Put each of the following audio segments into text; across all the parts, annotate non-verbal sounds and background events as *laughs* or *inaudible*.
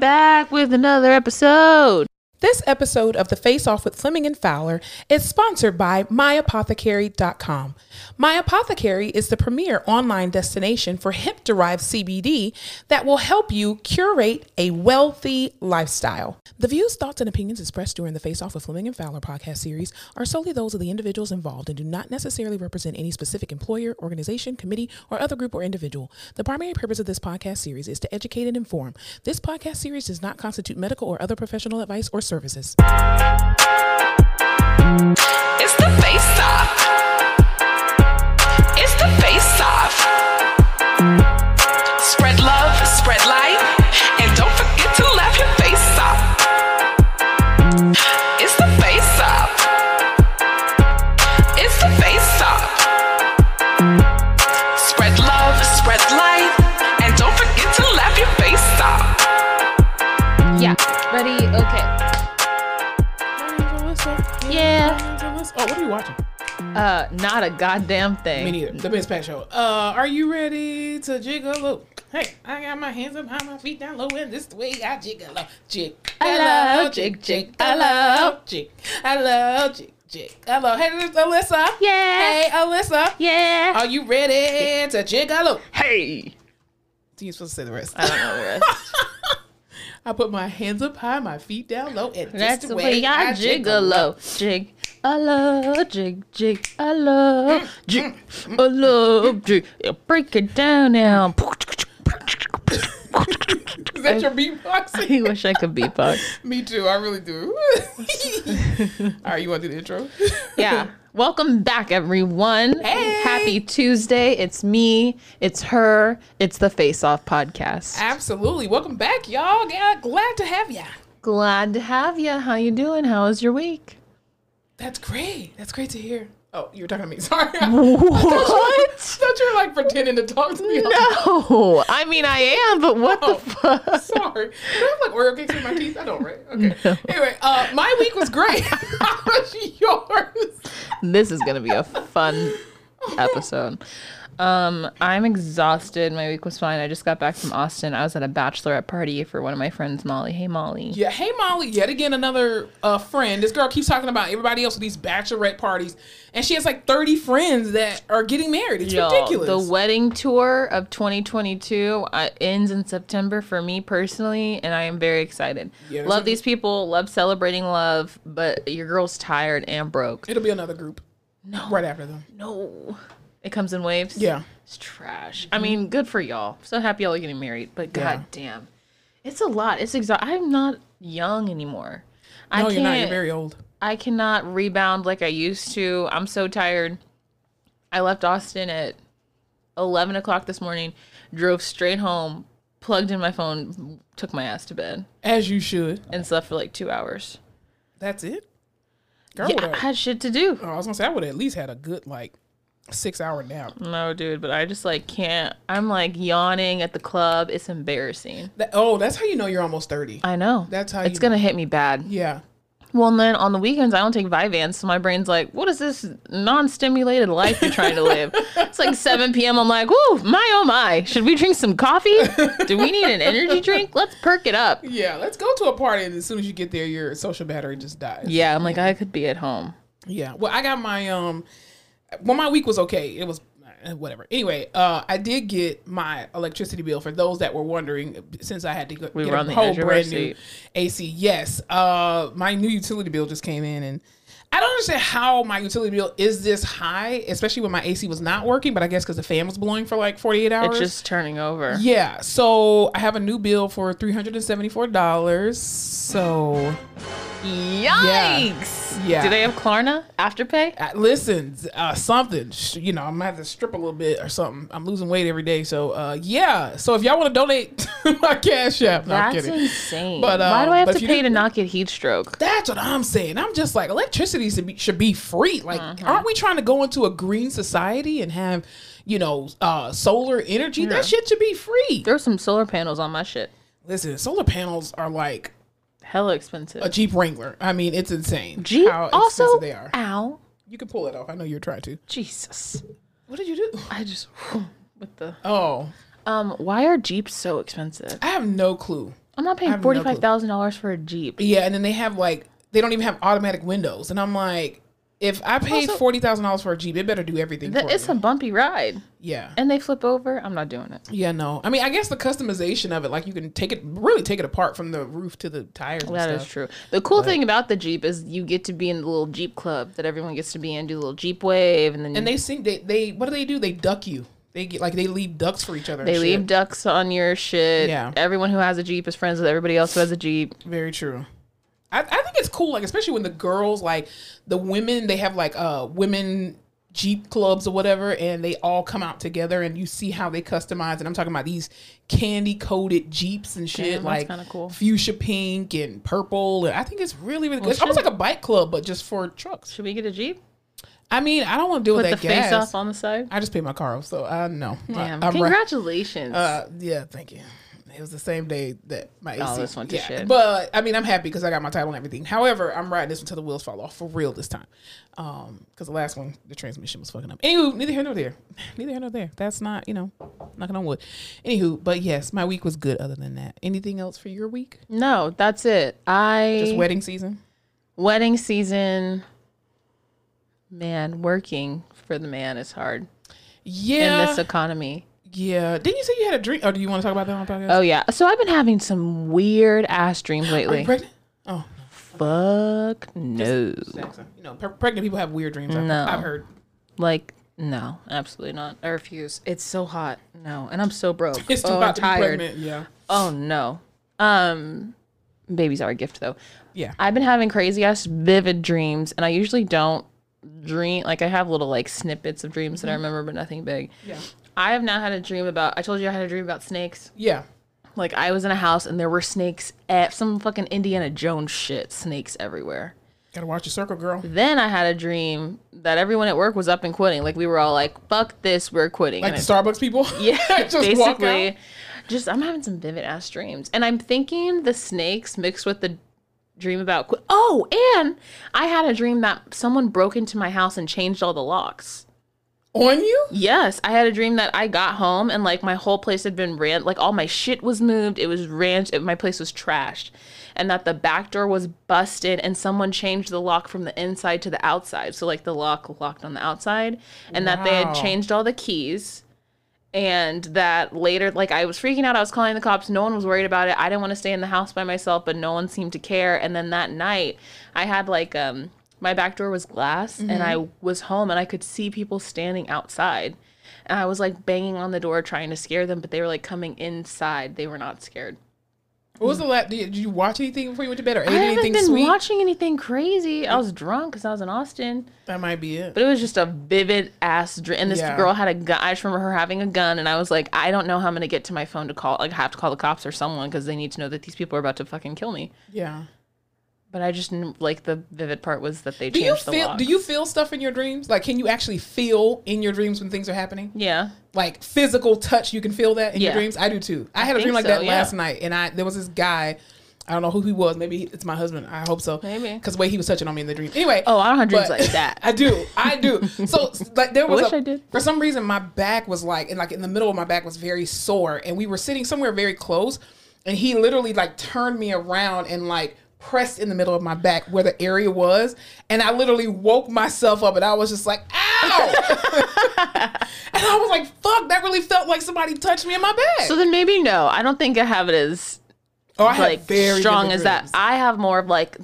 back with another episode. This episode of The Face Off with Fleming and Fowler is sponsored by MyApothecary.com. My Apothecary is the premier online destination for hemp derived CBD that will help you curate a wealthy lifestyle. The views, thoughts, and opinions expressed during the Face Off with Fleming and Fowler podcast series are solely those of the individuals involved and do not necessarily represent any specific employer, organization, committee, or other group or individual. The primary purpose of this podcast series is to educate and inform. This podcast series does not constitute medical or other professional advice or services. It's the face off. Uh, not a goddamn thing. Me neither. The Miss Pat Show. Uh, are you ready to jiggle? Hey, I got my hands up high, my feet down low, and this the way I jiggle. Jig, Hello, jig, jig, hello. jig, hello, jig, jig, hello. Hey, this Alyssa. Yeah. Hey, Alyssa. Yeah. Are you ready to jiggle? Hey. You supposed to say the rest. I don't know the rest. *laughs* I put my hands up high, my feet down low, and That's this the way I jiggle. Jig. I love jig, jig, I love jig, I love jig. Yeah, break it down now. Is that your beatboxing? I wish I could beatbox. Me too. I really do. *laughs* All right, you want to do the intro? Yeah. Welcome back, everyone. Hey. Happy Tuesday. It's me. It's her. It's the Face Off podcast. Absolutely. Welcome back, y'all. Yeah, glad to have ya. Glad to have you. How you doing? How was your week? That's great. That's great to hear. Oh, you were talking to me. *laughs* Sorry. *laughs* What? I thought you were like pretending to talk to me. No. I mean, I am, but what Oh, the fuck? *laughs* Sorry. Do I have like Oreo cakes in my teeth? I don't, right? Okay. Anyway, uh, my week was great. How was yours? This is going to be a fun episode. Um, I'm exhausted. My week was fine. I just got back from Austin. I was at a bachelorette party for one of my friends, Molly. Hey, Molly. Yeah. Hey, Molly. Yet again, another uh, friend. This girl keeps talking about everybody else with these bachelorette parties, and she has like 30 friends that are getting married. It's Yo, ridiculous. The wedding tour of 2022 uh, ends in September for me personally, and I am very excited. Yeah, love these people, love celebrating love, but your girl's tired and broke. It'll be another group. No. Right after them. No. It comes in waves? Yeah. It's trash. I mean, mm-hmm. good for y'all. So happy y'all are getting married, but Yeah. god damn. It's a lot. It's exhausting. I'm not young anymore. I No, can't, you're not. You're very old. I cannot rebound like I used to. I'm so tired. I left Austin at 11 o'clock this morning, drove straight home, plugged in my phone, took my ass to bed, As you should. and slept for like two hours. That's it. Girl, Yeah, I had shit to do. oh, I was gonna say I would have at least had a good like six hour nap. No, dude, but I just like can't. I'm like yawning at the club. It's embarrassing. That, oh, that's how you know you're almost thirty. I know. That's how it's gonna hit me bad. yeah. Well, and then on the weekends, I don't take Vyvanse, so my brain's like, "What is this non-stimulated life you're trying to live?" *laughs* it's like 7 p.m. I'm like, "Woo, my oh my! Should we drink some coffee? Do we need an energy drink? Let's perk it up." Yeah, let's go to a party, and as soon as you get there, your social battery just dies. Yeah, I'm like, I could be at home. Yeah. Well, I got my um. Well, my week was okay. It was uh, whatever. Anyway, uh, I did get my electricity bill for those that were wondering. Since I had to go, We get were a on the whole brand new. AC. Yes. Uh, my new utility bill just came in, and I don't understand how my utility bill is this high, especially when my AC was not working. But I guess because the fan was blowing for like forty eight hours. It's just turning over. Yeah, so I have a new bill for three hundred and seventy four dollars. So Yikes! Yeah. Do they have Klarna Afterpay? uh, listen, uh, something. You know, I'm gonna have to strip a little bit or something. I'm losing weight every day, so uh, yeah. So if y'all want *laughs* to donate my cash app, no, I'm That's kidding. insane. But, Why um, do I have to pay do- to not get heat stroke? That's what I'm saying. I'm just like electricity should be, should be free. Like, Mm-hmm. aren't we trying to go into a green society and have, you know, uh, solar energy? That shit should be free. There's some solar panels on my shit. Listen, solar panels are like Hella expensive. a Jeep Wrangler. I mean, it's insane. Jeep how also. they are. Ow. You can pull it off. I know you're trying to. Jesus. What did you do? I just *sighs* with the Oh, um. Why are Jeeps so expensive? I have no clue. I'm not paying no forty five thousand dollars for a Jeep. Yeah, and then they have like they don't even have automatic windows, and I'm like, if I paid Also- forty thousand dollars for a Jeep, it better do everything It's me. a bumpy ride, yeah. and they flip over. I'm not doing it. Yeah, no. I mean, I guess the customization of it, like you can take it, really take it apart from the roof to the tires. And That stuff. is true. The cool thing about the Jeep is you get to be in the little Jeep club that everyone gets to be in. Do a little Jeep wave, and then And they sing. They they what do they do? They duck you. They get like they leave ducks for each other. and they shit. leave ducks on your shit. Yeah. Everyone who has a Jeep is friends with everybody else who has a Jeep. Very true. I, I think it's cool, like especially when the girls, like the women, they have like uh women Jeep clubs or whatever, and they all come out together, and you see how they customize. And I'm talking about these candy coated Jeeps and shit, that's like kinda cool. fuchsia pink and purple. And I think it's really really good. It's almost like a bike club, but just for trucks. Should we get a Jeep? I mean, I don't want to deal Put with the that face gas. off on the side. I just paid my car off, so I know. Damn! I, right. Congratulations. Uh, yeah, thank you. It was the same day that my AC. Oh, this went to yeah. shit. But I mean, I'm happy because I got my title and everything. However, I'm riding this until the wheels fall off for real this time. Um, because the last one, the transmission was fucking up. Anywho, neither here nor there. *laughs* Neither here nor there. That's not, you know, knocking on wood. Anywho, but yes, my week was good. Other than that, anything else for your week? no, that's it. I Just wedding season. wedding season. Man, working for the man is hard Yeah, in this economy. Yeah. Didn't you say you had a dream? Oh, do you want to talk about that on podcast? Oh yeah. So I've been having some weird ass dreams Are you lately. pregnant? Oh, Fuck no. sex. You know, pre- pregnant people have weird dreams. I've, No. I've heard. Like no, absolutely not. I refuse. It's so hot. No, and I'm so broke. *laughs* It's too oh, to tired. be pregnant. Yeah, Oh no. Um, babies are a gift though. yeah. I've been having crazy ass vivid dreams, and I usually don't dream. Like I have little like snippets of dreams that I remember, but nothing big. Mm-hmm. Yeah. I have now had a dream about. I told you I had a dream about snakes. Yeah. Like I was in a house and there were snakes at some fucking Indiana Jones shit. Snakes everywhere. Gotta watch your circle, girl. Then I had a dream that everyone at work was up and quitting. Like we were all like, "Fuck this, we're quitting." Like And the Starbucks people. *laughs* yeah, *laughs* just basically. out. Just I'm having some vivid ass dreams, and I'm thinking the snakes mixed with the dream about. Qu- oh, and I had a dream that someone broke into my house and changed all the locks. On you? Yes, I had a dream that I got home and like my whole place had been ran, like all my shit was moved. It was ran, it, my place was trashed, and that the back door was busted and someone changed the lock from the inside to the outside. So like the lock locked on the outside, and that they had changed all the keys. And that later, like I was freaking out. I was calling the cops. No one was worried about it. I didn't want to stay in the house by myself, but no one seemed to care. And then that night, I had like um my back door was glass, and I mm-hmm. was home, and I could see people standing outside. And I was like banging on the door trying to scare them, but they were like coming inside. They were not scared. What was the last? Did, you watch anything before you went to bed or ate anything sweet? I haven't anything been sweet? watching anything crazy. I was mm. drunk because I was in Austin. that might be it. But it was just a vivid ass dream. And this Yeah. girl had a gun. I just remember her having a gun, and I was like, I don't know how I'm gonna get to my phone to call. Like, I have to call the cops or someone because they need to know that these people are about to fucking kill me. yeah. But I just kn- like the vivid part was that they Do you changed the feel? lock. Do you feel stuff in your dreams? Like, can you actually feel in your dreams when things are happening? Yeah. Like physical touch, you can feel that in your Yeah. dreams. I do too. I had a think dream like so, that yeah. last night, and I there was this guy. I don't know who he was. Maybe it's my husband. I hope so. Maybe. because the way he was touching on me in the dream. Anyway. Oh, I don't have dreams but- like that. *laughs* I do. I do. So like there was wish a- I did. for some reason my back was like and like in the middle of my back was very sore and we were sitting somewhere very close and he literally like turned me around and like pressed in the middle of my back where the area was and I literally woke myself up and I was just like ow *laughs* and I was like fuck that really felt like somebody touched me in my back So then maybe no. I don't think I have it as oh, like strong as that. I have more of like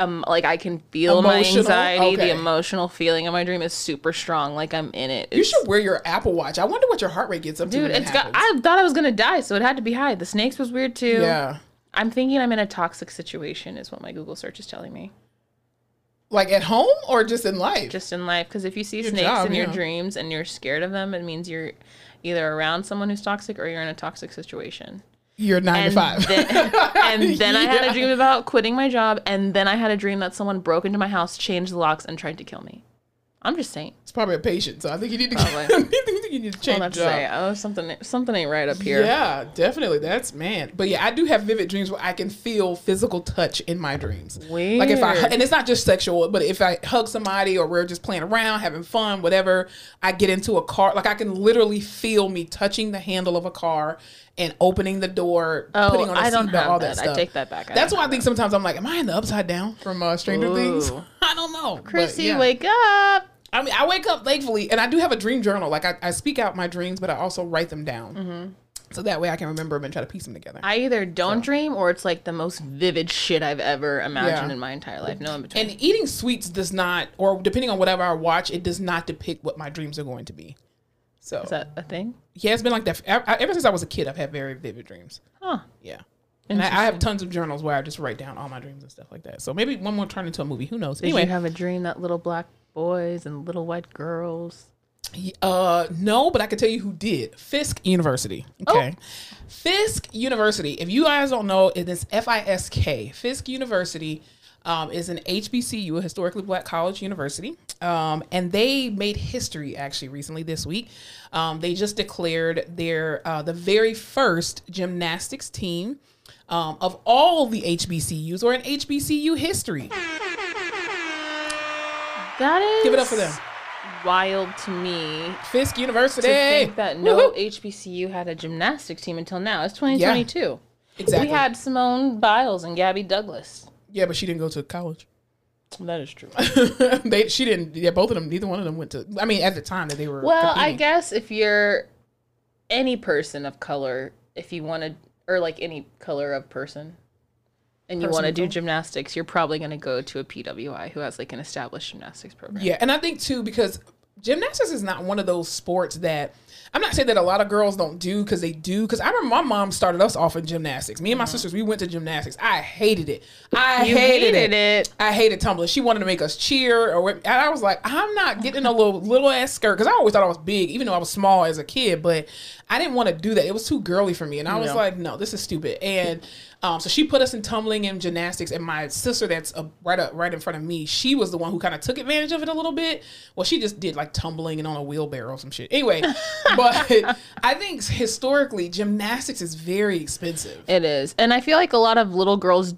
um like I can feel Emotional? my anxiety. Okay. The emotional feeling of my dream is super strong. Like I'm in it. you should wear your Apple Watch I wonder what your heart rate gets up to Dude, when it it's got. I thought I was gonna die, so it had to be high. The snakes was weird too. yeah I'm thinking I'm in a toxic situation, is what my Google search is telling me. like at home or just in life Just in life, because if you see Your snakes job, in your dreams and you're scared of them, it means you're either around someone who's toxic or you're in a toxic situation. you're nine And to five then, and *laughs* then I had a dream about quitting my job, and then I had a dream that someone broke into my house, changed the locks, and tried to kill me. I'm just saying. It's probably a patient, so I think you need to. Probably. *laughs* I think you need to I'm change to job. say, oh, something, something ain't right up here. Yeah, definitely. That's man. But yeah, I do have vivid dreams where I can feel physical touch in my dreams. Weird. Like if I and it's not just sexual, but if I hug somebody or we're just playing around, having fun, whatever, I get into a car. Like I can literally feel me touching the handle of a car and opening the door, Oh, putting on a I seatbelt, all that, that. I stuff. take that back. I That's why I think sometimes I'm like, am I in the upside down from uh, Stranger Things? *laughs* I don't know. Chrissy, yeah. wake up. I mean, I wake up thankfully, and I do have a dream journal. Like I, I speak out my dreams, but I also write them down, so that way I can remember them and try to piece them together. Mm-hmm. I either don't dream or it's like the most vivid shit I've ever imagined Yeah. in my entire life. No in between. and eating sweets does not, or depending on whatever I watch, it does not depict what my dreams are going to be. So Is that a thing? Yeah, it's been like that I- I- ever since I was a kid. I've had very vivid dreams. Huh. Yeah. And I, I have tons of journals where I just write down all my dreams and stuff like that. So maybe one will turn into a movie. Who knows? Did anyway, you have a dream that little black boys and little white girls? Uh, no, but I can tell you who did. Fisk University. Okay. Fisk University. If you guys don't know, it is F I S K. Fisk University um, is an HBCU, a historically black college university. Um, and they made history actually recently this week. Um, they just declared their uh, the very first gymnastics team um, of all the HBCUs or in HBCU history. That is Give it up for them. Wild to me Fisk University. to think that no Woohoo. HBCU had a gymnastics team until now. It's 2022. Exactly. We had Simone Biles and Gabby Douglas. Yeah, but she didn't go to college. That is true. *laughs* they she didn't yeah both of them neither one of them went to I mean at the time that they were Well, I guess if you're any person of color, if you want to, or like any color of person, and you want to do gymnastics, you're probably going to go to a PWI who has like an established gymnastics program. yeah and I think too because gymnastics is not one of those sports that I'm not saying that a lot of girls don't do because they do because I remember my mom started us off in gymnastics. Me and my mm-hmm. sisters we went to gymnastics. I hated it. I hated, hated it. it. I hated tumbling. She wanted to make us cheer or and I was like I'm not getting a little little ass skirt because I always thought I was big even though I was small as a kid but I didn't want to do that. It was too girly for me and I was like no this is stupid. And um, so she put us in tumbling and gymnastics and my sister that's uh, right up right in front of me she was the one who kind of took advantage of it a little bit well she just did like tumbling and on a wheelbarrow or some shit anyway *laughs* but I think historically gymnastics is very expensive It is. And I feel like a lot of little girls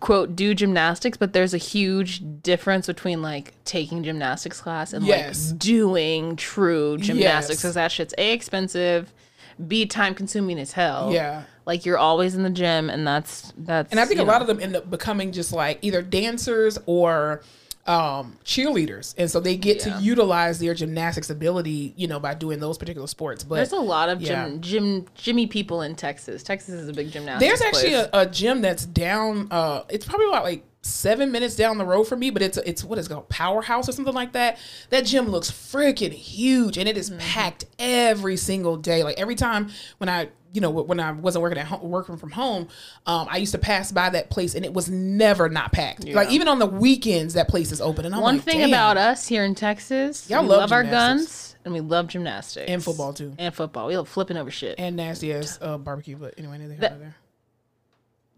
quote do gymnastics, but there's a huge difference between like taking gymnastics class and Yes. like doing true gymnastics Yes. because that shit's A expensive, B time consuming as hell. Yeah. Like you're always in the gym and that's that's And I think a lot of them end up becoming just like either dancers or um, cheerleaders, and so they get Yeah. to utilize their gymnastics ability, you know, by doing those particular sports. But there's a lot of Yeah. gym gym Jimmy people in Texas. Texas is a big gymnastics. there's actually a, a gym that's down. Uh, it's probably about like seven minutes down the road from me, but it's it's what is it called Powerhouse or something like that. That gym looks freaking huge, and it is Mm-hmm. packed every single day. Like every time when I you know when I wasn't working at home, working from home, um, I used to pass by that place, and it was never not packed. Like even on the weekends, that place is open. And I'm One like, thing "Damn." about us here in Texas, Y'all we love love our guns and we love gymnastics And football, too. And football, we love flipping over shit. and nasty ass uh, barbecue, but anyway, neither here nor there.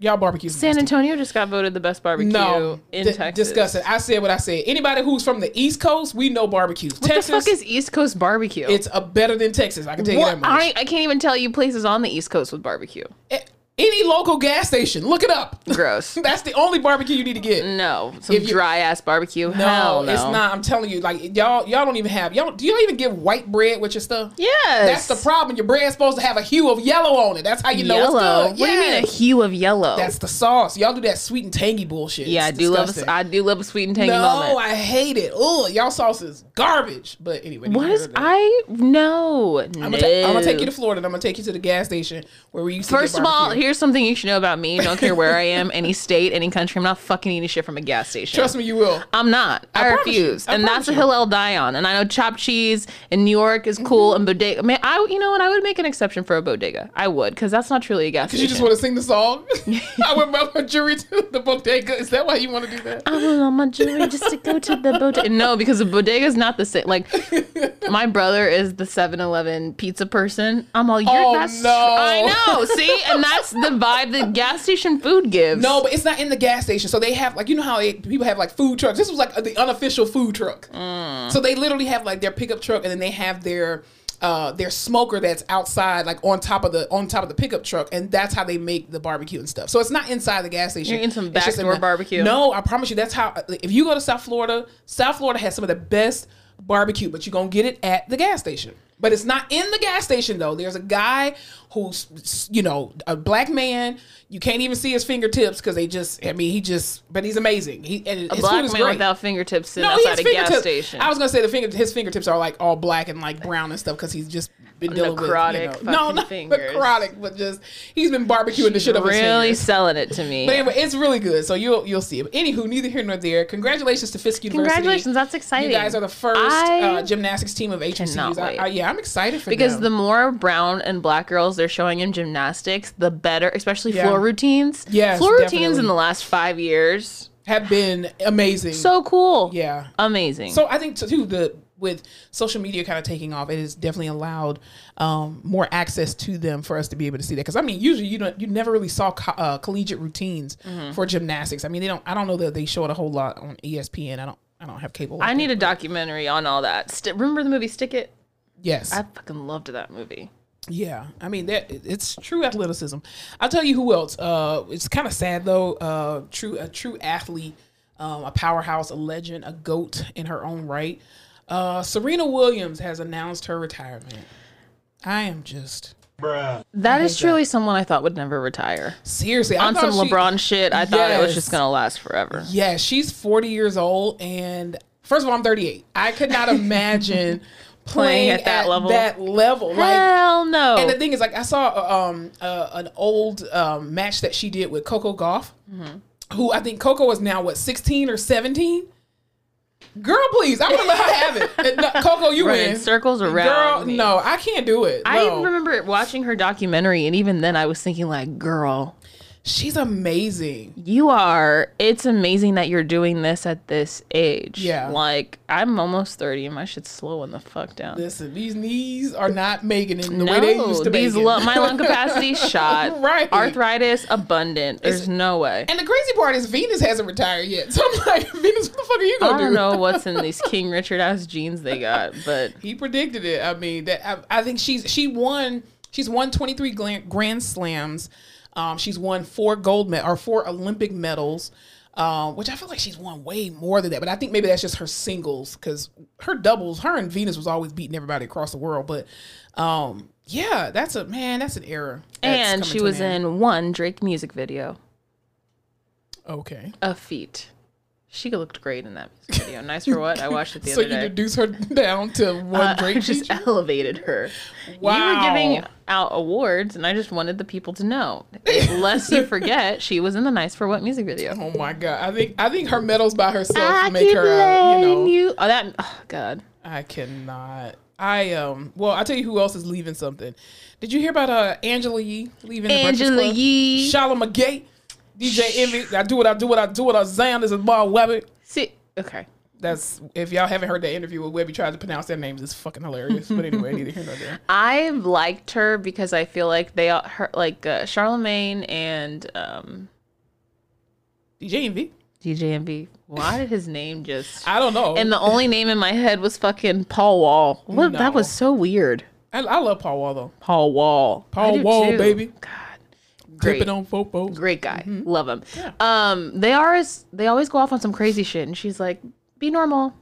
Y'all barbecue. San Antonio just got voted the best barbecue No, in di- Texas. disgusting. I said what I said. Anybody who's from the East Coast, we know barbecues. What Texas, the fuck is East Coast barbecue? it's a better than Texas. I can tell you that much. I, I can't even tell you places on the East Coast with barbecue. A- Any local gas station, look it up. Gross. *laughs* That's the only barbecue you need to get. no, some If you- dry ass barbecue. No, Hell no, it's not. I'm telling you, like y'all, y'all don't even have y'all. Do y'all even get white bread with your stuff? Yes, That's the problem. Your bread's supposed to have a hue of yellow on it. That's how you know Yellow. it's good. What do you mean a hue of yellow? That's the sauce. Y'all do that sweet and tangy bullshit. yeah, I It's do love. disgusting. A, I do love a sweet and tangy no, moment. I hate it. Oh, y'all sauce is garbage. But anyway, what is. I no? I'm gonna, ta- I'm gonna take you to Florida. and I'm gonna take you to the gas station where we used to. First of all, barbecue. Here's something you should know about me. Don't care where I am, any *laughs* state, any country. I'm not fucking eating shit from a gas station. trust me, you will. I'm not. I, you. refuse. I and that's promise a you. hill I'll die on. And I know chopped cheese in New York is cool mm-hmm. and bodega. Man, I you know what? I would make an exception for a bodega. I would because that's not truly a gas station. you just want to sing the song. *laughs* I went by my jury to the bodega. Is that why you want to do that? I went on my jewelry just to go to the bodega. No, because the bodega is not the same. Like *laughs* my brother is the 7-Eleven pizza person. I'm all you're Oh, that's no. I know. See, and that's the vibe the gas station food gives. No, but it's not in the gas station. So they have like you know how they, people have like food trucks. This was like the unofficial food truck. Mm. So they literally have like their pickup truck, and then they have their uh their smoker that's outside, like on top of the on top of the pickup truck, and that's how they make the barbecue and stuff. So it's not inside the gas station. You're eating some in backdoor barbecue. No, I promise you, that's how. If you go to South Florida, South Florida has some of the best barbecue, but you're gonna get it at the gas station. But it's not in the gas station though. There's a guy who's, you know, a black man. You can't even see his fingertips because they just. I mean, he just. But he's amazing. He and a his black man without fingertips sitting no, outside a gas fingertips. station. I was gonna say the finger, his fingertips are like all black and like brown and stuff because he's just been dealing Necrotic with you know, no, fucking not fingers. necrotic, but just he's been barbecuing the shit up his really fingers. selling it to me. But anyway, it's really good. So you'll you'll see it. But anywho, neither here nor there. Congratulations to Fisk University. Congratulations, that's exciting. You guys are the first I uh, gymnastics team of HBCUs. I. I, yeah, I'm excited for them. because them. the more brown and black girls they're showing in gymnastics, the better, especially Yeah. floor routines. Yes, floor routines in the last five years, have been amazing. so cool. yeah. amazing. So I think too the with social media kind of taking off, it has definitely allowed um, more access to them for us to be able to see that. Because I mean, usually you don't, you never really saw co- uh, collegiate routines Mm-hmm. for gymnastics. I mean, they don't. I don't know that they show it a whole lot on ESPN. I don't. I don't have cable. like I that. need a documentary on all that. St- remember the movie Stick It? yes. I fucking loved that movie. Yeah, I mean that it's true athleticism. I'll tell you who else. Uh, it's kind of sad though. Uh, true a true athlete, um, a powerhouse, a legend, a goat in her own right. Uh, Serena Williams has announced her retirement. I am just That is truly someone I thought would never retire. seriously I On some she- LeBron shit, I thought it was just gonna last forever. Yeah, she's 40 years old, and first of all, I'm 38. I could not imagine *laughs* playing, at that level? That level, like Hell no. And the thing is, like, I saw um uh, an old um, match that she did with Coco Gauff, Mm-hmm. who I think Coco is now what 16 or 17. Girl, please, I want to let her have it. No, Coco, you Running win. circles around Girl, me. no, I can't do it. I No. remember watching her documentary, and even then, I was thinking, like, girl, she's amazing. you are. It's amazing that you're doing this at this age. Yeah. Like, I'm almost 30, and my shit's slowing the fuck down. Listen, these knees are not making it the way they used to these lu- my lung *laughs* capacity shot. Right. Arthritis abundant. There's It's- no way. And the crazy part is Venus hasn't retired yet. So I'm like, *laughs* Venus, what the fuck are you gonna don't do? know what's in these *laughs* King Richard ass jeans they got, but He predicted it. I mean, that I, I think she's she won. She's won 23 gla- Grand Slams. Um, she's won four gold med- or four Olympic medals. Um, which I feel like she's won way more than that, but I think maybe that's just her singles because her doubles, her and Venus was always beating everybody across the world. But um, yeah, that's a man, that's an era. that's and she an was in one Drake music video. Okay, A feat. She looked great in that music video. Nice for what? I watched it the *laughs* so other day. So you reduce her *laughs* down to one Uh, Drake *laughs* just feature? elevated her. Wow. You were giving out awards, and I just wanted the people to know. Lest you forget, she was in the Nice for What music video. Oh my god! I think I think her medals by herself make her, uh, you know, you. Oh, that. Oh, God. I cannot. I um. Well, I'll tell you who else is leaving something. Did you hear about uh Angela Yee leaving? the Breakfast Angela Club? Yee. Shala McGay, DJ Envy. I do what I do what I do what I Zan. This is Bob Webber. See, okay. That's if y'all haven't heard that interview with Webby trying to pronounce their names, it's fucking hilarious. But anyway, neither here nor there. I've liked her because I feel like they are her like uh, Charlemagne and um, DJ Envy. DJ MV. Why did his name just? *laughs* I don't know. And the only name in my head was fucking Paul Wall. What? That was so weird. I, I love Paul Wall though. Paul Wall. Paul Wall, too. baby. God. Great. On fofos. Great guy. Mm-hmm. Love him. Um, they are as they always go off on some crazy shit, and she's like, "Be normal."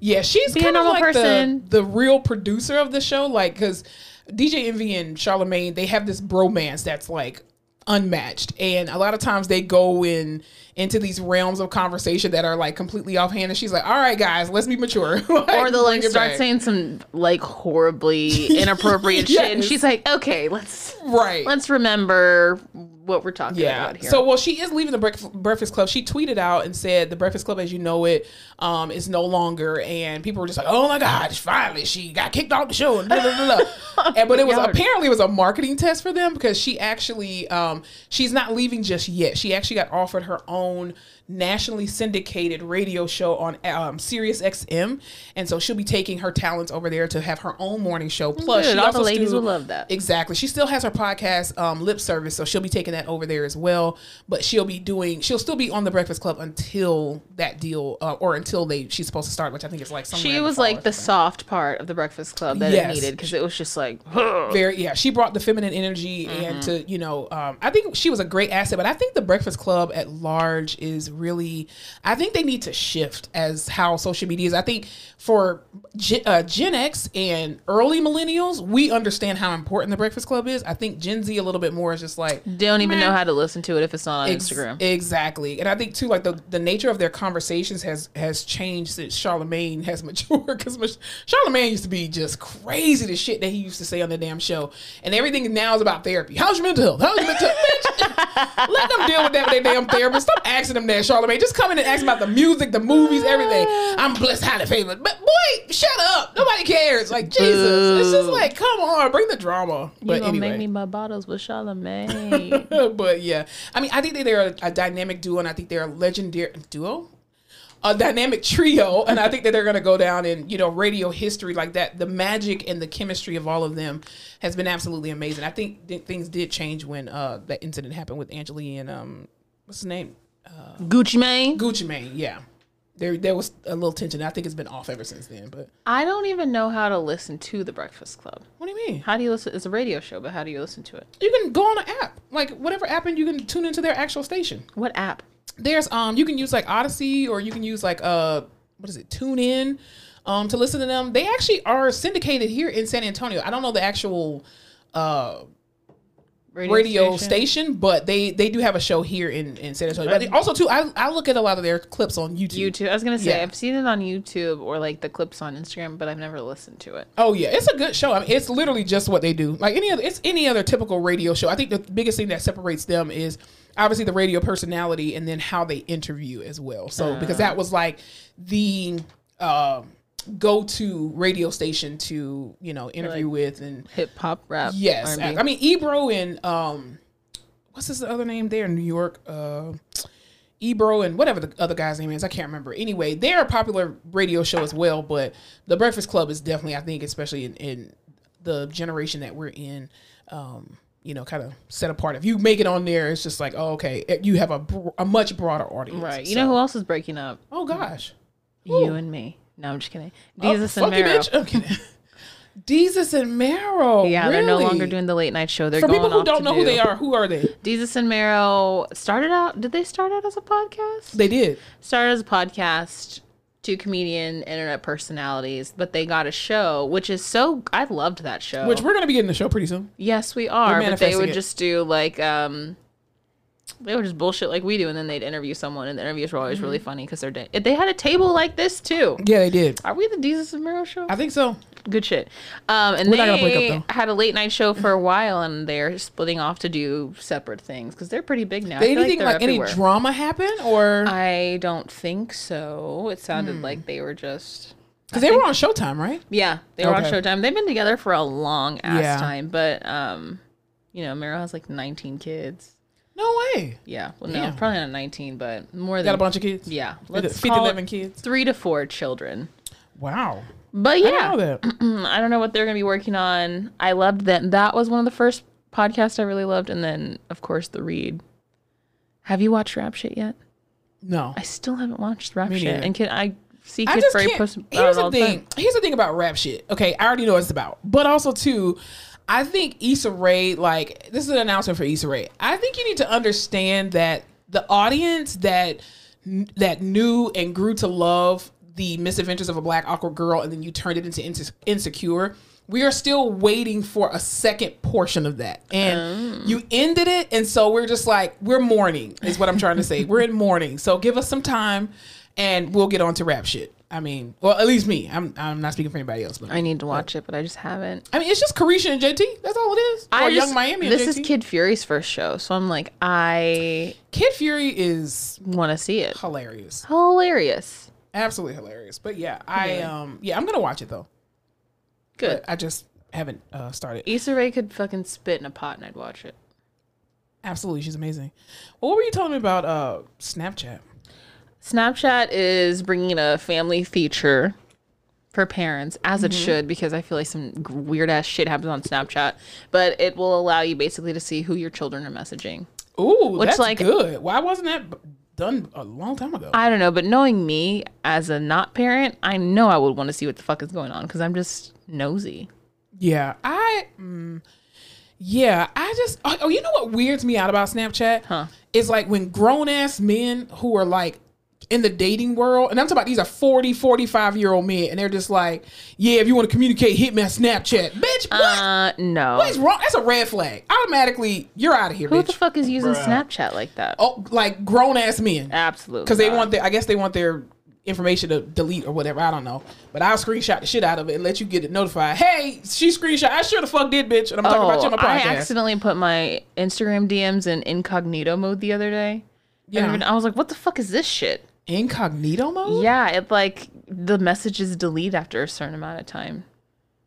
Yeah, she's Be a kind of normal like person. the the real producer of the show, like because DJ Envy and Charlemagne they have this bromance that's like unmatched, and a lot of times they go in into these realms of conversation that are like completely offhand, and she's like, "All right, guys, let's be mature," *laughs* Or they'll like start back. saying some like horribly inappropriate *laughs* shit, and she's like, "Okay, let's right. let's remember what we're talking Yeah. about here." So, well, she is leaving the Breakfast, Breakfast Club. She tweeted out and said the Breakfast Club, as you know it, um, is no longer. And people were just like, "Oh my God, finally she got kicked off the show." And blah, blah, blah. *laughs* and, but it was apparently it was a marketing test for them because she actually, um, she's not leaving just yet. She actually got offered her own nationally syndicated radio show on um, Sirius XM, and so she'll be taking her talents over there to have her own morning show. Plus, Good. she All the ladies still- will love that. Exactly. She still has her podcast, um, Lip Service, so she'll be taking that over there as well. But she'll be doing, she'll still be on the Breakfast Club until that deal, uh, or until they she's supposed to start, which I think is like She was like the soft part of the Breakfast Club that Yes. it needed because it was just like very yeah she brought the feminine energy and to you know um, i think she was a great asset but i think the breakfast club at large is really i think they need to shift as how social media is i think for gen, uh, gen x and early millennials we understand how important the breakfast club is i think gen z a little bit more is just like they don't even Meh. know how to listen to it if it's not on Ex- Instagram. Exactly. And I think too, like the, the nature of their conversations has has changed since Charlemagne has *laughs* matured. Because Charlemagne used to be just crazy the shit that he used to say on the damn show, and everything now is about therapy. How's your mental health? How's your mental health? *laughs* Let them deal with that with their damn therapist. Stop asking them that, Charlemagne. Just come in and ask about the music, the movies, everything. *sighs* I'm blessed, highly favored. But boy, shut up. Nobody cares. Like Jesus, it's just like come on, bring the drama. you gonna anyway make me my bottles with Charlemagne. *laughs* but yeah, I mean, I think that they're a, a dynamic duo, and I think they're a legendary duo, a dynamic trio, and I think that they're going to go down in you know radio history like that. The magic and the chemistry of all of them has been absolutely amazing. I think th- things did change when uh, that incident happened with Angela and um, what's his name, Gucci Mane. Gucci Mane. Yeah, there there was a little tension. I think it's been off ever since then. But I don't even know how to listen to the Breakfast Club. what do you mean? How do you listen? It's a radio show, but how do you listen to it? You can go on an app, like whatever app, and you can tune into their actual station. What app? there's um you can use like Audacy or you can use like uh what is it TuneIn um to listen to them. They actually are syndicated here in San Antonio. I don't know the actual uh radio station, but they they do have a show here in in San Antonio. But also too, I I look at a lot of their clips on YouTube. YouTube. I was gonna say Yeah. I've seen it on YouTube or like the clips on Instagram, but I've never listened to it. Oh yeah, it's a good show. I mean, it's literally just what they do. Like any other, it's any other typical radio show. I think the biggest thing that separates them is obviously the radio personality and then how they interview as well. So because uh-huh. that was like the um, uh, go-to radio station to you know interview with and Hip hop, rap. yes, R&B. I mean Ebro and um, what's his other name there in New York? Uh, Ebro and whatever the other guy's name is, I can't remember. Anyway, they're a popular radio show as well, but the Breakfast Club is definitely, I think, especially in, in the generation that we're in, um, you know, kind of set apart. If you make it on there, it's just like, oh, okay, you have a, br- a much broader audience. right. You So- know who else is breaking up? Oh gosh, You and me. No, I'm just kidding. Oh, and fuck you, Mero. bitch. I'm kidding. *laughs* Desus and Mero. Yeah, they're no longer doing the late night show. They're For people who don't know who they are, who are they? Desus and Mero started out. Did they start out as a podcast? They did. started as a podcast. Two comedian internet personalities, but they got a show, which is so. I loved that show. Which we're gonna be getting the show pretty soon. yes, we are. But they would it. just do like um, they were just bullshit like we do, and then they'd interview someone, and the interviews were always Mm-hmm. really funny because they're they had a table like this too. Yeah, they did. Are we the Desus and Mero show? I think so. Good shit. Um, and We're they not gonna break up, had a late night show for a while, and they're splitting off to do separate things because they're pretty big now. I Did anything they're like, any drama happen or I don't think so. It sounded Hmm. like they were just because they were on Showtime, right? yeah, they were on Showtime. They've been together for a long ass Yeah. time, but um, you know, Mero has like 19 kids. No way. Yeah, well, Damn. no, probably not 19, but more than. Got a bunch of kids. yeah. Let's 50, call 11 kids. three to four children. Wow. But I yeah, didn't know that. *clears throat* I don't know what they're gonna be working on. I loved that. That was one of the first podcasts I really loved, and then of course the read. Have you watched Rap Shit yet? No. I still haven't watched Rap Me Shit, neither. and can I see I Kid Fury post Here's the thing. Here's the thing about rap shit. Okay, I already know what it's about, but also too, I think Issa Rae. Like this is an announcement for Issa Rae. I think you need to understand that the audience that that knew and grew to love the misadventures of a black awkward girl, and then you turned it into Inse- insecure. We are still waiting for a second portion of that. And oh. you ended it. And so we're just like, we're mourning, is what I'm trying to say. we're in mourning. So give us some time and we'll get on to rap shit. I mean, well, at least me. I'm I'm not speaking for anybody else, but I need to watch it, but I just haven't. I mean, it's just Carisha and JT. That's all it is. Or I Young just- Miami. And This is Kid Fury's first show, so I'm like, I Kid Fury is want to see it. hilarious, Hilarious. absolutely hilarious. But yeah, I um yeah, I'm gonna watch it though. Good. But I just haven't uh, started. Issa Rae could fucking spit in a pot and I'd watch it. Absolutely, she's amazing. Well, what were you telling me about uh Snapchat? Snapchat is bringing a family feature for parents, as it Mm-hmm. should, because I feel like some weird ass shit happens on Snapchat. But it will allow you basically to see who your children are messaging. Ooh, Which, that's like- good. Why wasn't that done a long time ago? I don't know, but knowing me as a not parent, I know I would want to see what the fuck is going on because I'm just nosy. yeah, I. Mm, yeah, I just. Oh, oh, you know what weirds me out about Snapchat? Huh. Is like when grown ass men who are like in the dating world, and I'm talking about these are 40, 45 year old men, and they're just like, yeah, if you want to communicate, hit me on Snapchat. Bitch, what? Uh, no. What is wrong? That's a red flag. Automatically, you're out of here, Who bitch. the fuck is using Snapchat like that? oh, like grown ass men. Absolutely. because they not. want their, I guess they want their information to delete or whatever. I don't know, but I'll screenshot the shit out of it and let you get it notified. Hey, she screenshot. I sure the fuck did, bitch. And I'm talking about you on my Oh, I accidentally put my Instagram DMs in incognito mode the other day. Yeah. And I was like, what the fuck is this shit? Incognito mode. Yeah, it like the messages delete after a certain amount of time.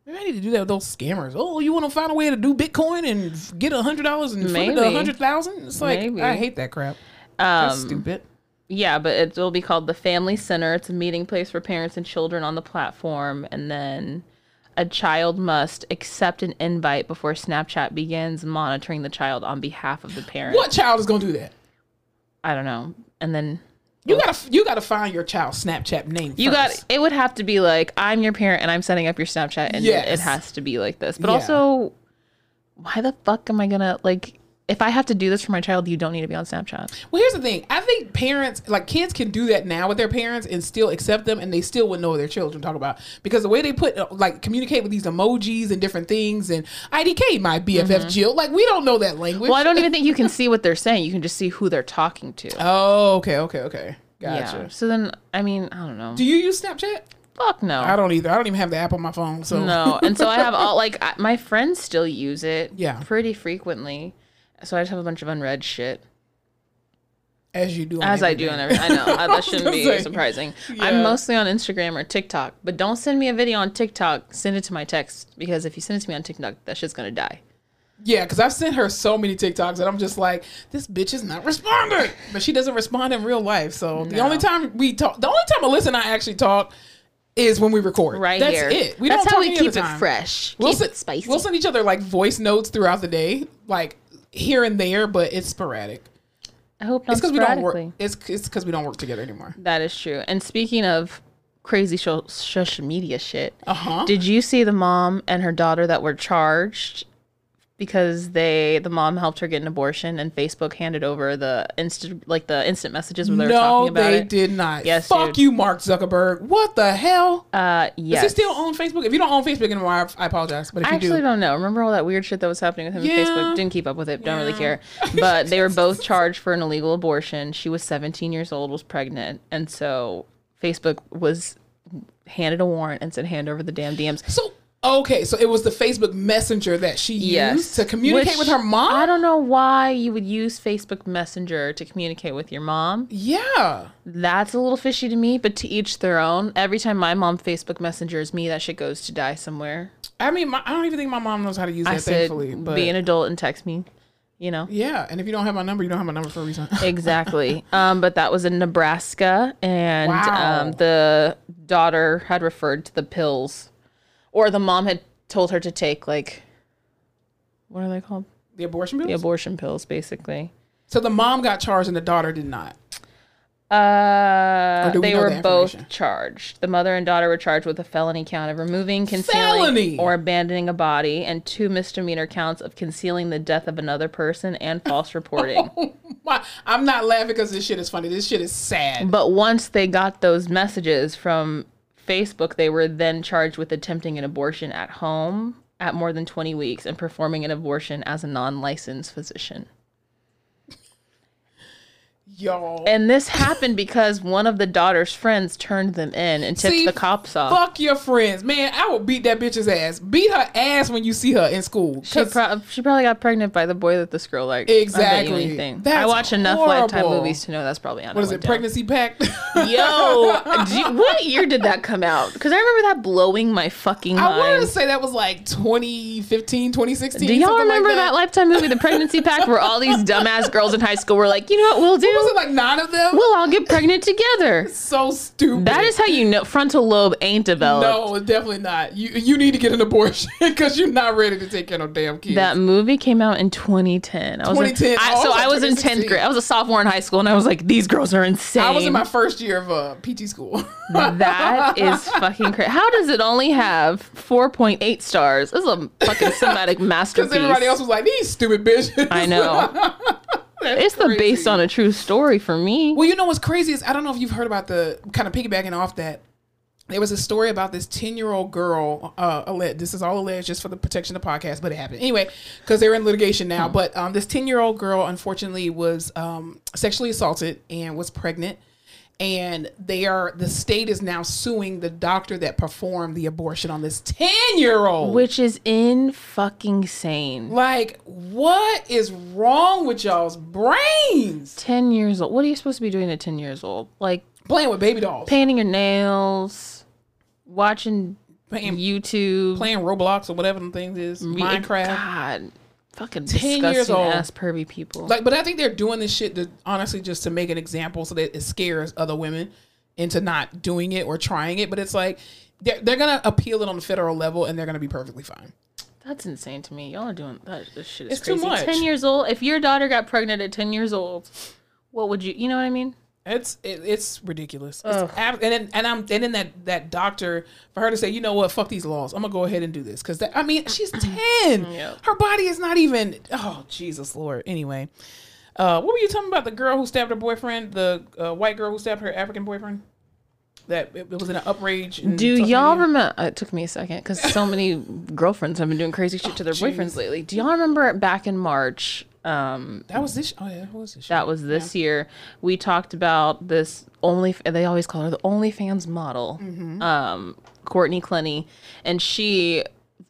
Maybe I need to do that with those scammers. Oh, you want to find a way to do Bitcoin and get a hundred dollars and flip it to a hundred thousand? It's like Maybe. I hate that crap. Um, That's stupid. Yeah, but it will be called the Family Center. It's a meeting place for parents and children on the platform. And then a child must accept an invite before Snapchat begins monitoring the child on behalf of the parent. What child is gonna do that? I don't know. And then You gotta you gotta find your child's Snapchat name. you first. got it would have to be like I'm your parent and I'm setting up your Snapchat and Yes. it has to be like this. But Yeah. also why the fuck am I gonna like if I have to do this for my child, you don't need to be on Snapchat. Well, here's the thing. I think parents, like kids, can do that now with their parents and still accept them, and they still would know what their children talk about because the way they put, uh, like, communicate with these emojis and different things, and IDK, my BFF Jill, like, we don't know that language. Mm-hmm. Well, I don't even think you can *laughs* see what they're saying. You can just see who they're talking to. Oh, okay, okay, okay. Gotcha. Yeah. So then, I mean, I don't know. Do you use Snapchat? Fuck no. I don't either. I don't even have the app on my phone. So no. And so I have *laughs* all like I, my friends still use it. Yeah. Pretty frequently. So I just have a bunch of unread shit. as you do, on As I do on every. I know that shouldn't *laughs* be surprising. Yeah. I'm mostly on Instagram or TikTok, but don't send me a video on TikTok. Send it to my text because if you send it to me on TikTok, that shit's gonna die. Yeah, because I've sent her so many TikToks and I'm just like, this bitch is not responding. But she doesn't respond in real life. So the only time we talk, the only time Alyssa and I actually talk is when we record. Right That's here. it. We That's don't how talk we keep it fresh. We'll keep send, it spicy. We'll send each other like voice notes throughout the day, like here and there, but it's sporadic. I hope not It's because we don't work. It's it's because we don't work together anymore. That is true. And speaking of crazy social media shit, Uh huh. did you see the mom and her daughter that were charged because they the mom helped her get an abortion and Facebook handed over the instant like the instant messages where they were No, talking about they it? did not. Yes, Fuck dude. you, Mark Zuckerberg. What the hell? Uh, yes. Does he still own Facebook? If you don't own Facebook anymore, I, I apologize. But if I actually do, don't know. Remember all that weird shit that was happening with him Yeah. on Facebook? Didn't keep up with it. Don't really care. But they were *laughs* both charged for an illegal abortion. She was 17 years old, was pregnant, and so Facebook was handed a warrant and said hand over the damn DMs. So okay, so it was the Facebook Messenger that she Yes. used to communicate Which with her mom. I don't know why you would use Facebook Messenger to communicate with your mom. yeah, That's a little fishy to me, but to each their own. Every time my mom Facebook messengers me, that shit goes to die somewhere. I mean, my, I don't even think my mom knows how to use that. I said, thankfully, but be an adult and text me. You know. yeah, and if you don't have my number, you don't have my number for a reason. *laughs* exactly. Um, but that was in Nebraska, and Wow. um, the daughter had referred to the pills, or the mom had told her to take like, what are they called? the abortion pills. The abortion pills, basically. so the mom got charged and the daughter did not. Uh, we they were the both charged. The mother and daughter were charged with a felony count of removing, concealing, Felony? or abandoning a body, and two misdemeanor counts of concealing the death of another person and false *laughs* reporting. Why? I'm not laughing because this shit is funny. This shit is sad. But once they got those messages from Facebook, they were then charged with attempting an abortion at home at more than 20 weeks and performing an abortion as a non licensed physician. Y'all. And this happened because one of the daughter's friends turned them in and tipped See, the cops off. Fuck your friends, man. I will beat that bitch's ass. Beat her ass when you see her in school. She, pro- she probably got pregnant by the boy that this girl liked. I bet you Exactly. anything. I That's watch enough Lifetime movies to know that's probably on what is it? Pregnancy pact. *laughs* Yo, you- what year did that come out? Because I remember that blowing my fucking mind. I want to say that was like 2015, 2016. Do y'all something like remember that. Lifetime movie, The Pregnancy Pact, where all these *laughs* dumbass girls in high school were like, you know what we'll do? Was Was it like nine of them? We'll all get pregnant together. *laughs* so stupid. That is how you know frontal lobe ain't developed. no, definitely not. You you need to get an abortion *laughs* because you're not ready to take care of no damn kids. That movie came out in 2010. I was 2010. In, I, Oh, so I I was was in 10th grade. I was a sophomore in high school, and I was like, these girls are insane. I was in my first year of uh, PT school. that *laughs* is fucking crazy. How does it only have 4.8 stars? This is a fucking cinematic masterpiece. Because everybody else was like, these stupid bitches. I know. It's the based on a true story for me. Well, you know what's crazy is I don't know if you've heard about the kind of piggybacking off that. There was a story about this ten-year-old girl. Uh, alleged, this is all alleged just for the protection of the podcast, but it happened anyway because they're in litigation now. But um, this ten-year-old girl, unfortunately, was um, sexually assaulted and was pregnant, and they are the state is now suing the doctor that performed the abortion on this ten-year-old. Which is in fucking sane. like, what is wrong with y'all's brains? 10 years old. What are you supposed to be doing at 10 years old? Like Playing with baby dolls, painting your nails, watching playing, YouTube, playing Roblox or whatever them things is, Minecraft. God, fucking 10 years old. ass pervy people. Like, but I think they're doing this shit to honestly just to make an example so that it scares other women into not doing it or trying it. But it's like they're they're gonna appeal it on the federal level and they're gonna be perfectly fine. That's insane to me. Y'all are doing that. This shit is It's too much. 10 years old. If your daughter got pregnant at 10 years old, what would you, you know what I mean? It's it, it's ridiculous. It's ab- and then, and I'm and then that that doctor for her to say, you know what, fuck these laws. I'm gonna go ahead and do this because I mean she's *clears throat* ten. Yep. Her body is not even. Oh Jesus Lord. Anyway, uh, what were you talking about? The girl who stabbed her boyfriend, the uh, white girl who stabbed her African boyfriend. That it, it was in an uprage. Do y'all remember? It took me a second because so many girlfriends have been doing crazy shit to their *laughs* Oh, boyfriends lately. Do y'all remember back in March? Um, That was this. Oh yeah, what was this? that was this year. We talked about this only. They always call her the OnlyFans model, Mm-hmm. um, Courtney Clenney, and she.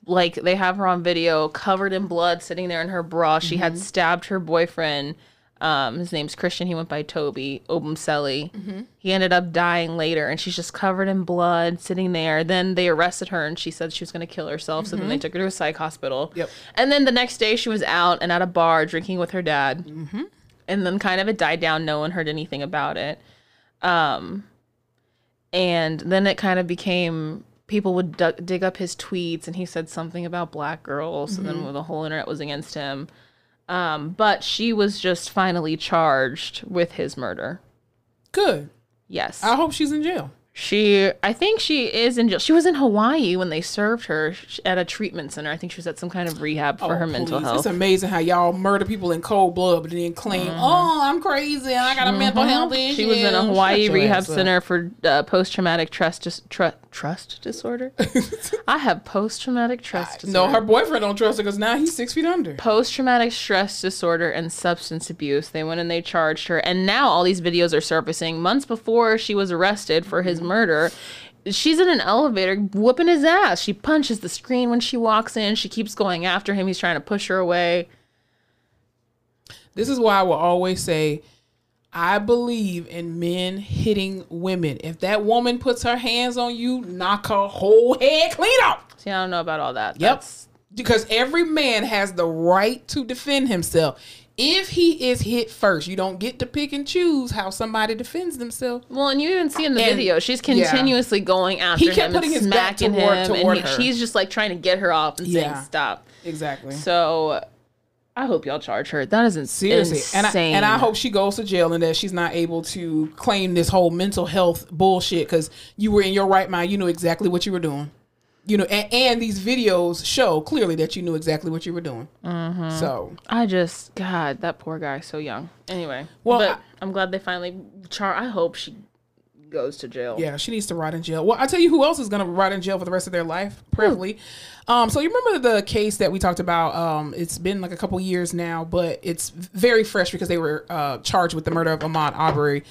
Like they have her on video covered in blood sitting there in her bra. She Mm-hmm. had stabbed her boyfriend. Um, his name's Christian. He went by Toby Obumseli. Mm-hmm. He ended up dying later, and she's just covered in blood, sitting there. Then they arrested her, and she said she was going to kill herself. So then they took her to a psych hospital. Mm-hmm. Yep. And then the next day, she was out and at a bar drinking with her dad Mm-hmm. and then kind of it died down no one heard anything about it um and then it kind of became people would du- dig up his tweets and he said something about black girls and Mm-hmm. then the whole internet was against him um but she was just finally charged with his murder good. yes I hope she's in jail. She i think she is in jail she was in hawaii when they served her at a treatment center i think she was at some kind of rehab for Oh, her mental health It's amazing how y'all murder people in cold blood, but then claim, "Oh, I'm crazy and I got a mental health issue." Mm-hmm. She was in a Hawaii rehab ass center for uh, post traumatic trust dis- tru- trust disorder. *laughs* I have post traumatic trust No, disorder. her boyfriend don't trust her because now he's six feet under. Post traumatic stress disorder and substance abuse. They went and they charged her, and now all these videos are surfacing. Months before she was arrested for his Mm-hmm. Murder, she's in an elevator whooping his ass. She punches the screen when she walks in. She keeps going after him. He's trying to push her away. This is why I will always say, I believe in men hitting women. If that woman puts her hands on you, knock her whole head clean off. See, I don't know about all that. Yep. That's- Because every man has the right to defend himself. If he is hit first, you don't get to pick and choose how somebody defends themselves. Well, and you even see in the And- video, she's yeah. continuously going after He kept him putting and his back smacking toward- him, toward and he- her. she's just like trying to get her off and Yeah. saying stop. Exactly. So, I hope y'all charge her. That isn't Seriously, insane. and I, and I hope she goes to jail and that she's not able to claim this whole mental health bullshit because you were in your right mind. You knew exactly what you were doing. You know, and, and these videos show clearly that you knew exactly what you were doing. Mm-hmm. So I just God, that poor guy, so young. Anyway, Well, but I- am glad they finally char. I hope she goes to jail. yeah, she needs to rot in jail. Well, I tell you who else is going to rot in jail for the rest of their life, preferably. Um, so you remember the case that we talked about? Um, it's been like a couple years now, but it's very fresh because they were uh, charged with the murder of Ahmaud Arbery.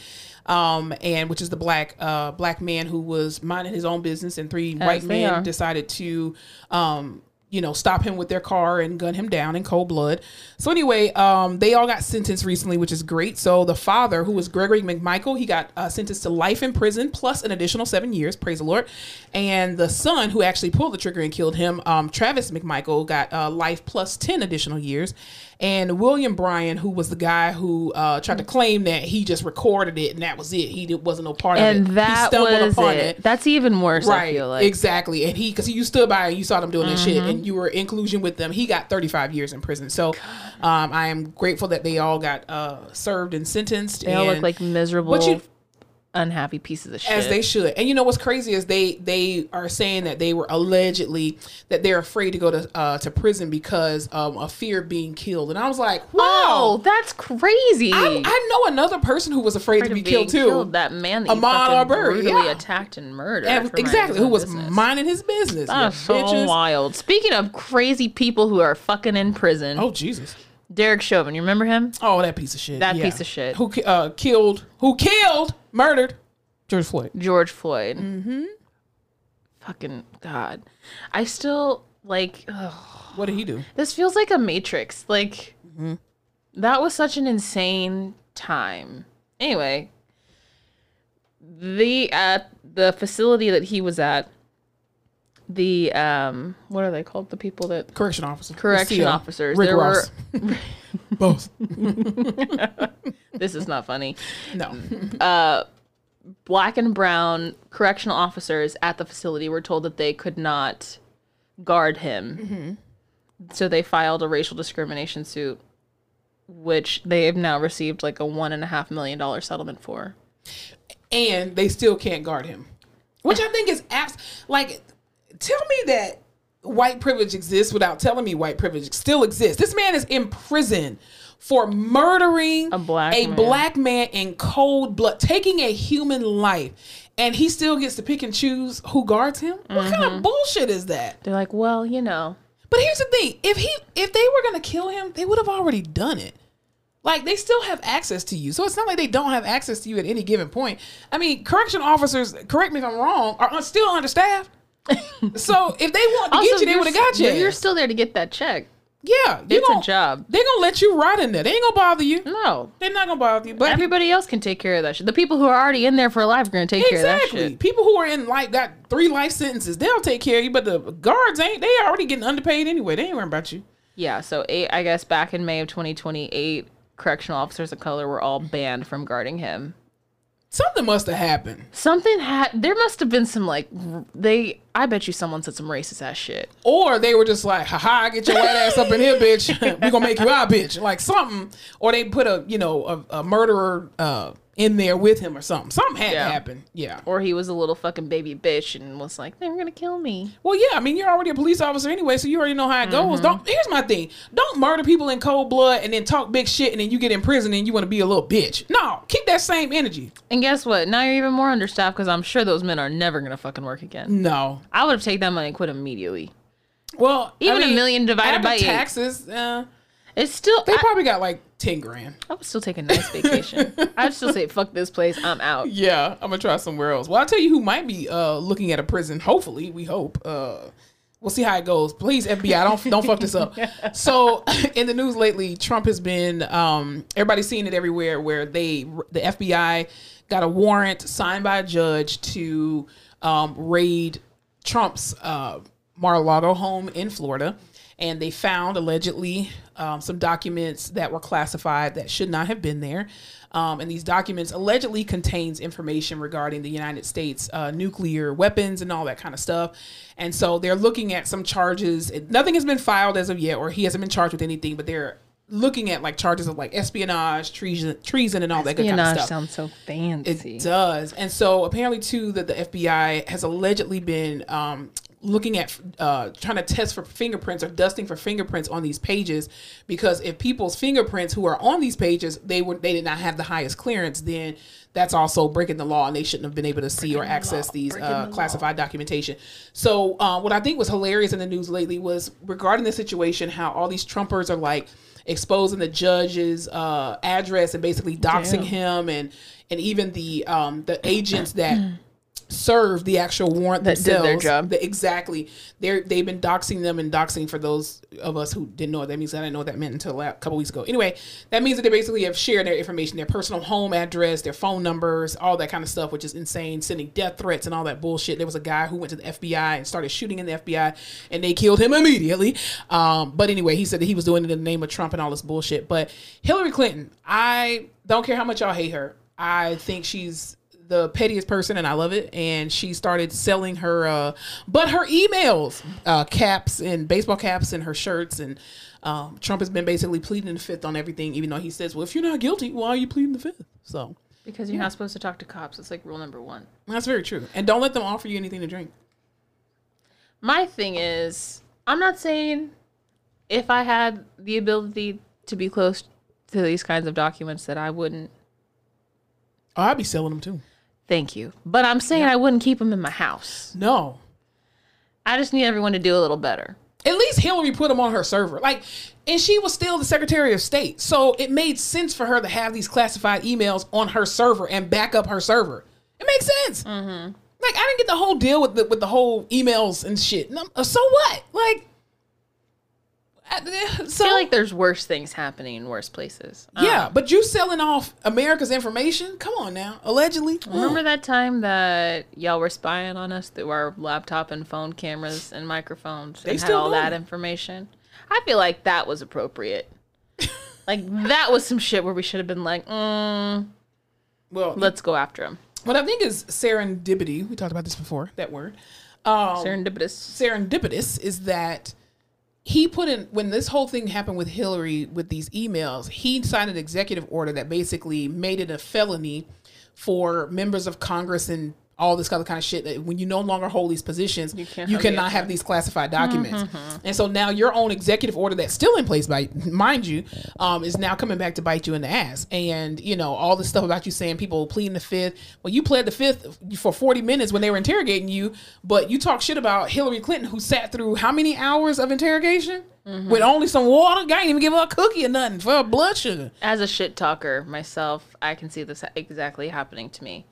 Um, and which is the black uh, black man who was minding his own business, and three white men are. decided to um, you know, stop him with their car and gun him down in cold blood. So anyway, um, they all got sentenced recently, which is great. So the father, who was Gregory McMichael, he got uh, sentenced to life in prison plus an additional seven years. Praise the Lord. And the son, who actually pulled the trigger and killed him, um, Travis McMichael, got uh, life plus ten additional years. And William Bryan, who was the guy who uh, tried to claim that he just recorded it and that was it, he wasn't no part of it. And He that stumbled was upon it. That's even worse. I feel like. exactly. And he, because you stood by and you saw them doing this shit, Mm-hmm. and you were in collusion with them. He got 35 years in prison. So, um, I am grateful that they all got uh, served and sentenced. They all look like miserable, What you- unhappy pieces of shit. as they should. And you know what's crazy is they they are saying that they were allegedly that they're afraid to go to uh, to prison because um, of fear of being killed. And I was like, wow. Oh, that's crazy. I, I know another person who was afraid to be killed too. That man that you Arbery, brutally yeah. attacked and murdered. And- exactly, who was business. minding his business. That's so bitches. wild. Speaking of crazy people who are fucking in prison, Oh Jesus. Derek Chauvin, you remember him? Oh, that piece of shit. That Yeah. piece of shit. Who uh, killed? Who killed? Murdered George Floyd. George Floyd. Mm-hmm. Fucking God. I still like. ugh. What did he do? This feels like a Matrix. Like that was such an insane time. Anyway, the at the facility that he was at, the um, what are they called? The people that Correction officer. correction The officers. Rick there Ross. were. *laughs* Both. This is not funny. No. uh Black and brown correctional officers at the facility were told that they could not guard him. So they filed a racial discrimination suit, which they have now received like a one and a half million dollar settlement for. and they still can't guard him, which I think is abs- like. Tell me that white privilege exists without telling me white privilege still exists. This man is in prison for murdering A black a man. black man in cold blood, taking a human life, and he still gets to pick and choose who guards him. What kind Mm-hmm. of bullshit is that? They're like, well, you know, But here's the thing: if he, if they were gonna kill him, they would have already done it. Like they still have access to you, so it's not like they don't have access to you at any given point. I mean, correction officers, correct me if I'm wrong, are still understaffed. So if they want to get you, they would have got you. You're still there to get that check. yeah, you It's a job. They're gonna let you rot in there. They ain't gonna bother you. No. They're not gonna bother you. But Everybody else can take care of that shit. The people who are already in there for life are going to take care of that exactly, shit. people who are in like got three life sentences, they'll take care of you. But the guards ain't. They already getting underpaid anyway. They ain't worrying about you. Yeah, so eight, I guess back in May of 2028, correctional officers of color were all banned from guarding him. Something must have happened. Something had there must have been some like they I bet you someone said some racist ass shit. Or they were just like, haha, get your white ass up in here, bitch. we gonna make you our bitch. Like something. Or they put a, you know, a, a murderer uh, in there with him or something. Something had Yeah. to happen. Yeah. Or he was a little fucking baby bitch and was like, they were gonna kill me. Well, yeah, I mean, you're already a police officer anyway, so you already know how it Mm-hmm. goes. Don't here's my thing. Don't murder people in cold blood and then talk big shit and then you get in prison and you want to be a little bitch. No, keep that same energy. And guess what? Now you're even more understaffed because I'm sure those men are never gonna fucking work again. No. I would have taken that money and quit immediately. Well, Even a a million divided by eight. taxes, uh, It's still they I, probably got like ten grand. I would still take a nice vacation. *laughs* I'd still say fuck this place. I'm out. Yeah, I'm gonna try somewhere else. Well, I'll tell you who might be uh, looking at a prison. Hopefully, we hope. Uh, we'll see how it goes. Please, FBI, don't don't fuck this up. *laughs* So, *laughs* in the news lately, Trump has been. Um, everybody's seeing it everywhere. Where they, the FBI, got a warrant signed by a judge to um, raid Trump's uh, Mar-a-Lago home in Florida, and they found allegedly um, some documents that were classified that should not have been there. Um, and these documents allegedly contains information regarding the United States uh, nuclear weapons and all that kind of stuff. And so they're looking at some charges. Nothing has been filed as of yet, or he hasn't been charged with anything, but they're looking at like charges of like espionage, treason, treason, and all that good kind of Espionage stuff. sounds so fancy. It does. And so apparently too that the FBI has allegedly been um looking at uh trying to test for fingerprints or dusting for fingerprints on these pages because if people's fingerprints who are on these pages they were they did not have the highest clearance then that's also breaking the law and they shouldn't have been able to see or access these uh, classified documentation. So uh, what I think was hilarious in the news lately was regarding the situation how all these Trumpers are like exposing the judge's uh, address and basically doxing him and and even the um, the agents that *clears throat* served the actual warrant That did their job. The- exactly. They're they've been doxing them and doxing for those of us who didn't know what that means. I didn't know what that meant until a couple weeks ago. Anyway, that means that they basically have shared their information, their personal home address, their phone numbers, all that kind of stuff, which is insane. Sending death threats and all that bullshit. There was a guy who went to the FBI and started shooting in the FBI, and they killed him immediately. Um, but anyway, he said that he was doing it in the name of Trump and all this bullshit. But Hillary Clinton, I don't care how much y'all hate her. I think she's the pettiest person and I love it. And she started selling her, uh, but her emails, uh, caps and baseball caps and her shirts. And um, Trump has been basically pleading the fifth on everything, even though he says, well, if you're not guilty, why are you pleading the fifth? So Because you're not supposed to talk to cops. It's like rule number one. that's very true. And don't let them offer you anything to drink. My thing is, I'm not saying if I had the ability to be close to these kinds of documents that I wouldn't. Oh, I'd be selling them too. Thank you. But I'm saying I wouldn't keep them in my house. No. I just need everyone to do a little better. At least Hillary put them on her server. Like, and she was still the Secretary of State. So it made sense for her to have these classified emails on her server and back up her server. It makes sense. Mm-hmm. Like, I didn't get the whole deal with the with the whole emails and shit. And So what? Like, so *laughs* I feel like there's worse things happening in worse places. Um, yeah, but you selling off America's information? Come on now, allegedly. Remember that time that y'all were spying on us through our laptop and phone cameras and microphones and had all that it. information? I feel like that was appropriate. *laughs* like that was some shit where we should have been like, mm, Well, let's go after him. what I think is serendipity. We talked about this before. That word. Um, Serendipitous. serendipitous is that he put in when this whole thing happened with Hillary with these emails, he signed an executive order that basically made it a felony for members of Congress and all this other kind of shit that when you no longer hold these positions, you, can't have cannot have these classified documents. Mm-hmm, mm-hmm. And so now your own executive order that's still in place by mind you, um, is now coming back to bite you in the ass. And you know, all this stuff about you saying people pleading the fifth. Well, you pled the fifth for 40 minutes when they were interrogating you, but you talk shit about Hillary Clinton who sat through how many hours of interrogation? Mm-hmm. With only some water, guy ain't even give her a cookie or nothing for her blood sugar. As a shit talker myself, I can see this exactly happening to me.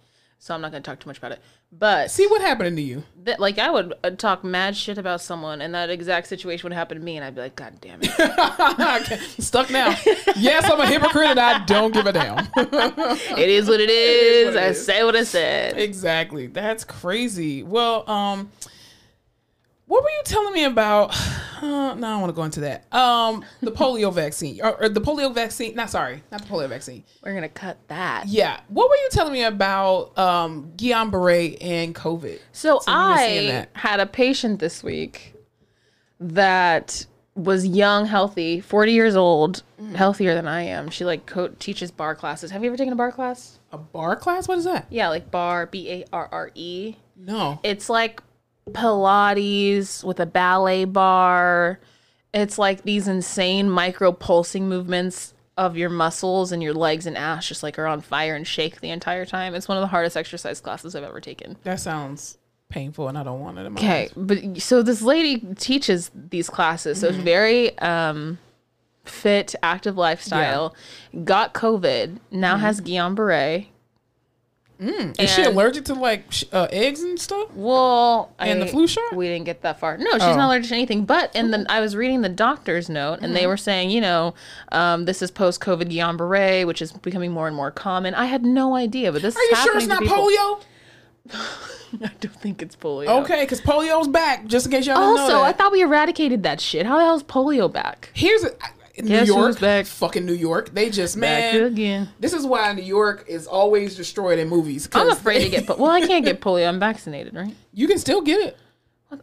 So I'm not going to talk too much about it. But See what happened to you. that, like I would uh, talk mad shit about someone and that exact situation would happen to me and I'd be like, God damn it. *laughs* Stuck now. yes, I'm a hypocrite and I don't give a damn. *laughs* it is what it is. what it I is. say what I said. exactly. That's crazy. Well, um, what were you telling me about? *sighs* Uh, no, I don't want to go into that. Um, the polio vaccine or, or the polio vaccine. Not sorry, not the polio vaccine. We're going to cut that. Yeah. What were you telling me about um Guillain Barre and COVID? So, So you were saying I had a patient this week that was young, healthy, 40 years old, Mm. healthier than I am. She like co- teaches bar classes. Have you ever taken a bar class? A bar class? What is that? Yeah, like bar, B A R R E. No. It's like Pilates with a ballet bar. It's like these insane micro pulsing movements of your muscles and your legs and ass just like are on fire and shake the entire time. It's one of the hardest exercise classes I've ever taken. That sounds painful, and I don't want it Okay, but so this lady teaches these classes, so it's Mm-hmm. very um, fit, active lifestyle. Got COVID, now has Guillain Barre. Mm-hmm. Is she allergic to like sh- uh, eggs and stuff? Well, And the flu shot? We didn't get that far. No, she's Oh. not allergic to anything. But and then I was reading the doctor's note, and Mm-hmm. they were saying, you know, um, this is post-COVID Guillain Barre, which is becoming more and more common. I had no idea, but this Are you sure it's not polio? *laughs* I don't think it's polio. Okay, because polio's back. Just in case y'all didn't know Also. I thought we eradicated that shit. How the hell is polio back? Here's a, New Guess York, back? fucking New York. They just Back man. again. This is why New York is always destroyed in movies. I'm afraid they- to get. Po- well, I can't get *laughs* polio. I'm vaccinated, right? You can still get it.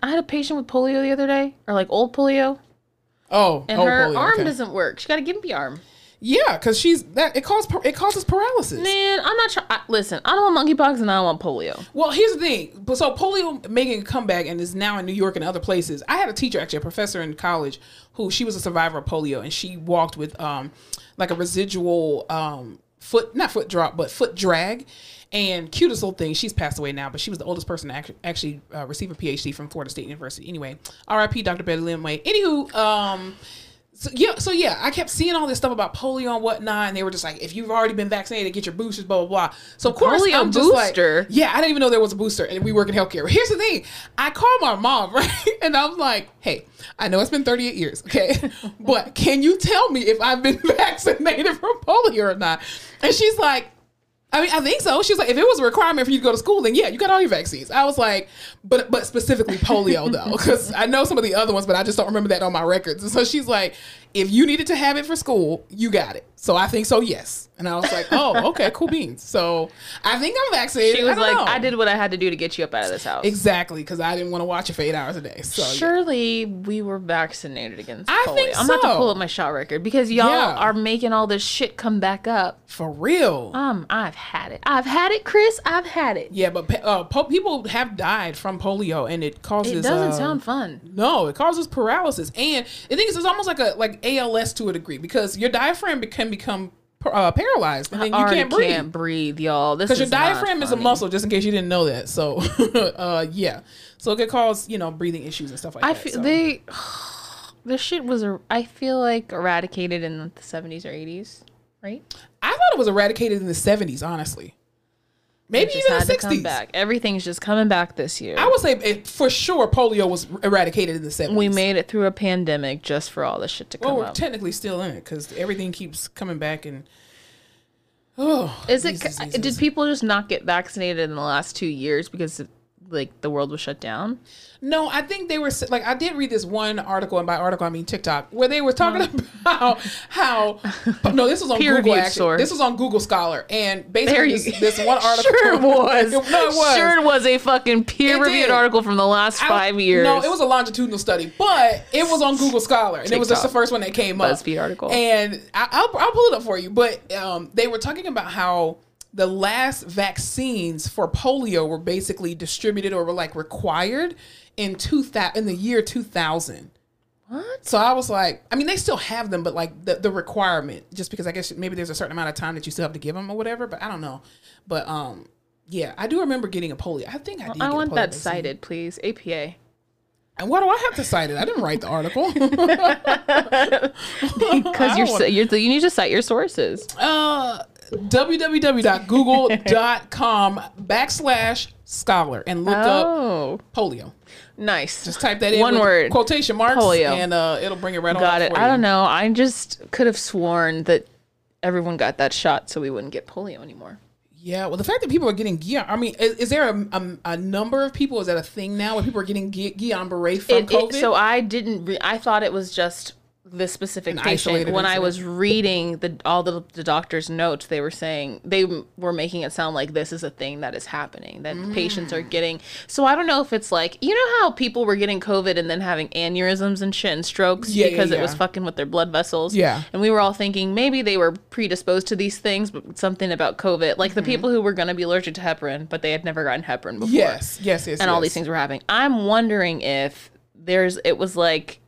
I had a patient with polio the other day, or like old polio, Oh, and oh, her polio, arm okay. doesn't work. She got a gimpy arm. Yeah, because she's that. It causes it causes paralysis. Man, I'm not trying. Listen, I don't want monkeypox and I don't want polio. Well, here's the thing. But so polio making a comeback and is now in New York and other places. I had a teacher, actually, a professor in college, who she was a survivor of polio, and she walked with um like a residual um foot not foot drop but foot drag. And cutest little thing, she's passed away now, but she was the oldest person to actually, actually uh, receive a PhD from Florida State University. Anyway, R.I.P. Dr. Betty Lynn Way. Anywho, um, so yeah, so yeah, I kept seeing all this stuff about polio and whatnot, and they were just like, if you've already been vaccinated, get your boosters, blah blah blah. So of course, Polio I'm just like, booster? yeah, I didn't even know there was a booster, and we work in healthcare. But here's the thing: I called my mom, *laughs* right, and I was like, hey, I know it's been 38 years, okay, *laughs* but can you tell me if I've been *laughs* vaccinated from polio or not? And she's like. I mean, I think so. She was like, if it was a requirement for you to go to school, then yeah, you got all your vaccines. I was like, but but specifically polio *laughs* though, because I know some of the other ones, but I just don't remember that on my records. And so she's like, if you needed to have it for school, you got it. So I think so, yes. And I was like, *laughs* oh, okay, cool beans. So I think I'm vaccinated. She was I like, know. I did what I had to do to get you up out of this house. exactly because I didn't want to watch it for eight hours a day. So yeah. Surely we were vaccinated against I polio. think I'm about to pull up my shot record because y'all Yeah. are making all this shit come back up. for real. Um, I've had it. I've had it, Chris. I've had it. yeah, but uh, po- people have died from polio, and it causes. It doesn't uh, sound fun. No, it causes paralysis, and the thing is, it's almost like a like ALS to a degree because your diaphragm be- can become uh, paralyzed, and then you can't breathe. can't breathe, y'all. This Because your diaphragm is a muscle, just in case you didn't know that. So, *laughs* uh, yeah, so it could cause you know breathing issues and stuff like I that. feel so. they. *sighs* This shit was. I feel like eradicated in the 70s or 80s, right? I thought it was eradicated in the seventies, honestly. Maybe even the sixties. back. Everything's just coming back this year. I would say it, for sure polio was eradicated in the seventies. we made it through a pandemic just for all this shit to come Well, we're up. technically still in it because everything keeps coming back and. Oh, Is it? diseases. Did people just not get vaccinated in the last two years because like the world was shut down? No, I think they were like I did read this one article, and by article I mean TikTok, where they were talking about how. *laughs* No, this was on Google. Peer-reviewed Actually, source. this was on Google Scholar, and basically this, this one *laughs* article. Sure *laughs* it was. no, it was. Sure it was a fucking peer-reviewed article from the last I- five years. No, it was a longitudinal study, but it was on Google Scholar, and it was just the first one that came up. BuzzFeed article. And I, I'll, I'll pull it up for you. But um, they were talking about how the last vaccines for polio were basically distributed or were like required in two thousand in the year two thousand. What? So I was like, I mean, they still have them, but like the, the requirement, just because I guess maybe there's a certain amount of time that you still have to give them or whatever. But I don't know. But um, yeah, I do remember getting a polio. I think I did. I get a want that vaccine. cited, please. APA. And why do I have to cite it? I didn't write the article. *laughs* *laughs* Because you're, wanna- you're you need to cite your sources. uh, www.google.com backslash scholar and look up Oh, polio. nice. Just type that in. One word. Quotation marks. Polio. And uh, it'll bring it right on. got it. I don't know. I just could have sworn that everyone got that shot so we wouldn't get polio anymore. Yeah, well, the fact that people are getting Guillain, I mean, is, is there a, a, a number of people? Is that a thing now where people are getting Gui- Guillain-Barré from It- it- COVID? so I didn't. Re- I thought it was just this specific An patient. When I was reading the all the, the doctor's notes, they were saying they were making it sound like this is a thing that is happening that patients Mm. are getting. So I don't know if it's like you know how people were getting COVID and then having aneurysms and shit and strokes Yeah, yeah, because it was fucking with their blood vessels. Yeah. and we were all thinking maybe they were predisposed to these things, but something about COVID, like Mm-hmm. the people who were going to be allergic to heparin, but they had never gotten heparin before yes, yes, yes. and all these things were happening. I'm wondering if there's it was like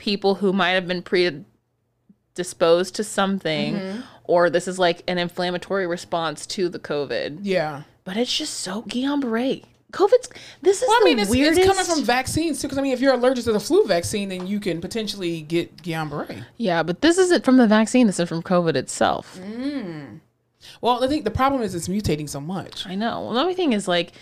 people who might have been predisposed to something Mm-hmm. or this is like an inflammatory response to the COVID. Yeah. But it's just so Guillain-Barré. COVID's this is Well, I mean, it's, weirdest. it's coming from vaccines too. Because I mean, if you're allergic to the flu vaccine, then you can potentially get Guillain-Barré. yeah, but this isn't from the vaccine. This is from COVID itself. Well, I think the problem is it's mutating so much. I know. Well, the only thing is like,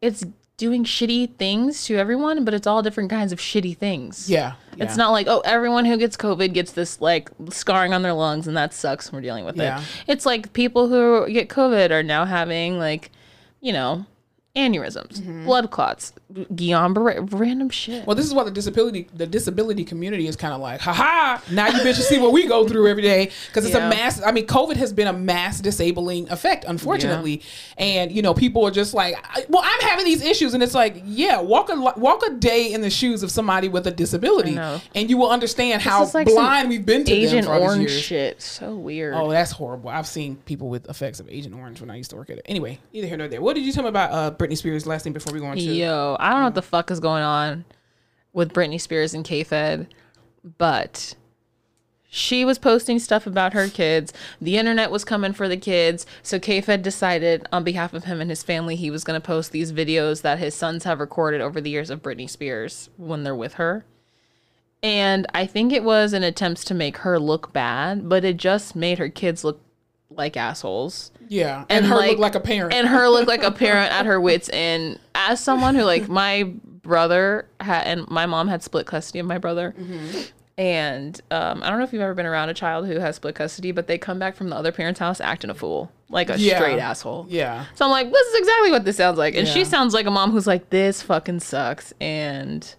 it's doing shitty things to everyone, but it's all different kinds of shitty things. Yeah. It's yeah. not like, oh, everyone who gets COVID gets this like scarring on their lungs and that sucks. We're dealing with Yeah. it. It's like people who get COVID are now having like, you know, aneurysms, Mm-hmm. blood clots, Guillain-Barré, random shit. Well, this is why the disability the disability community is kind of like, haha, now you bitches see what we go through every day because it's Yeah. a mass. I mean, COVID has been a mass disabling effect, unfortunately, and you know people are just like, well, I'm having these issues, and it's like, yeah, walk a walk a day in the shoes of somebody with a disability, and you will understand how This is like blind we've been to Agent them for Orange years. shit. So weird. Oh, that's horrible. I've seen people with effects of Agent Orange when I used to work at it. Anyway, neither here nor there. What did you tell me about uh, Britney Spears last thing before we go on to? Yo, I don't know what the fuck is going on with Britney Spears and K-Fed, but she was posting stuff about her kids. The internet was coming for the kids. So K-Fed decided on behalf of him and his family, he was going to post these videos that his sons have recorded over the years of Britney Spears when they're with her. And I think it was an attempt to make her look bad, but it just made her kids look like assholes. Yeah, and, her look like a parent. And her look like a *laughs* parent at her wits end. As someone who like my brother had and my mom had split custody of my brother. Mm-hmm. And um, I don't know if you've ever been around a child who has split custody, but they come back from the other parent's house acting a fool, like a Yeah. straight asshole. yeah, So I'm like, this is exactly what this sounds like. And she sounds like a mom who's like, this fucking sucks. And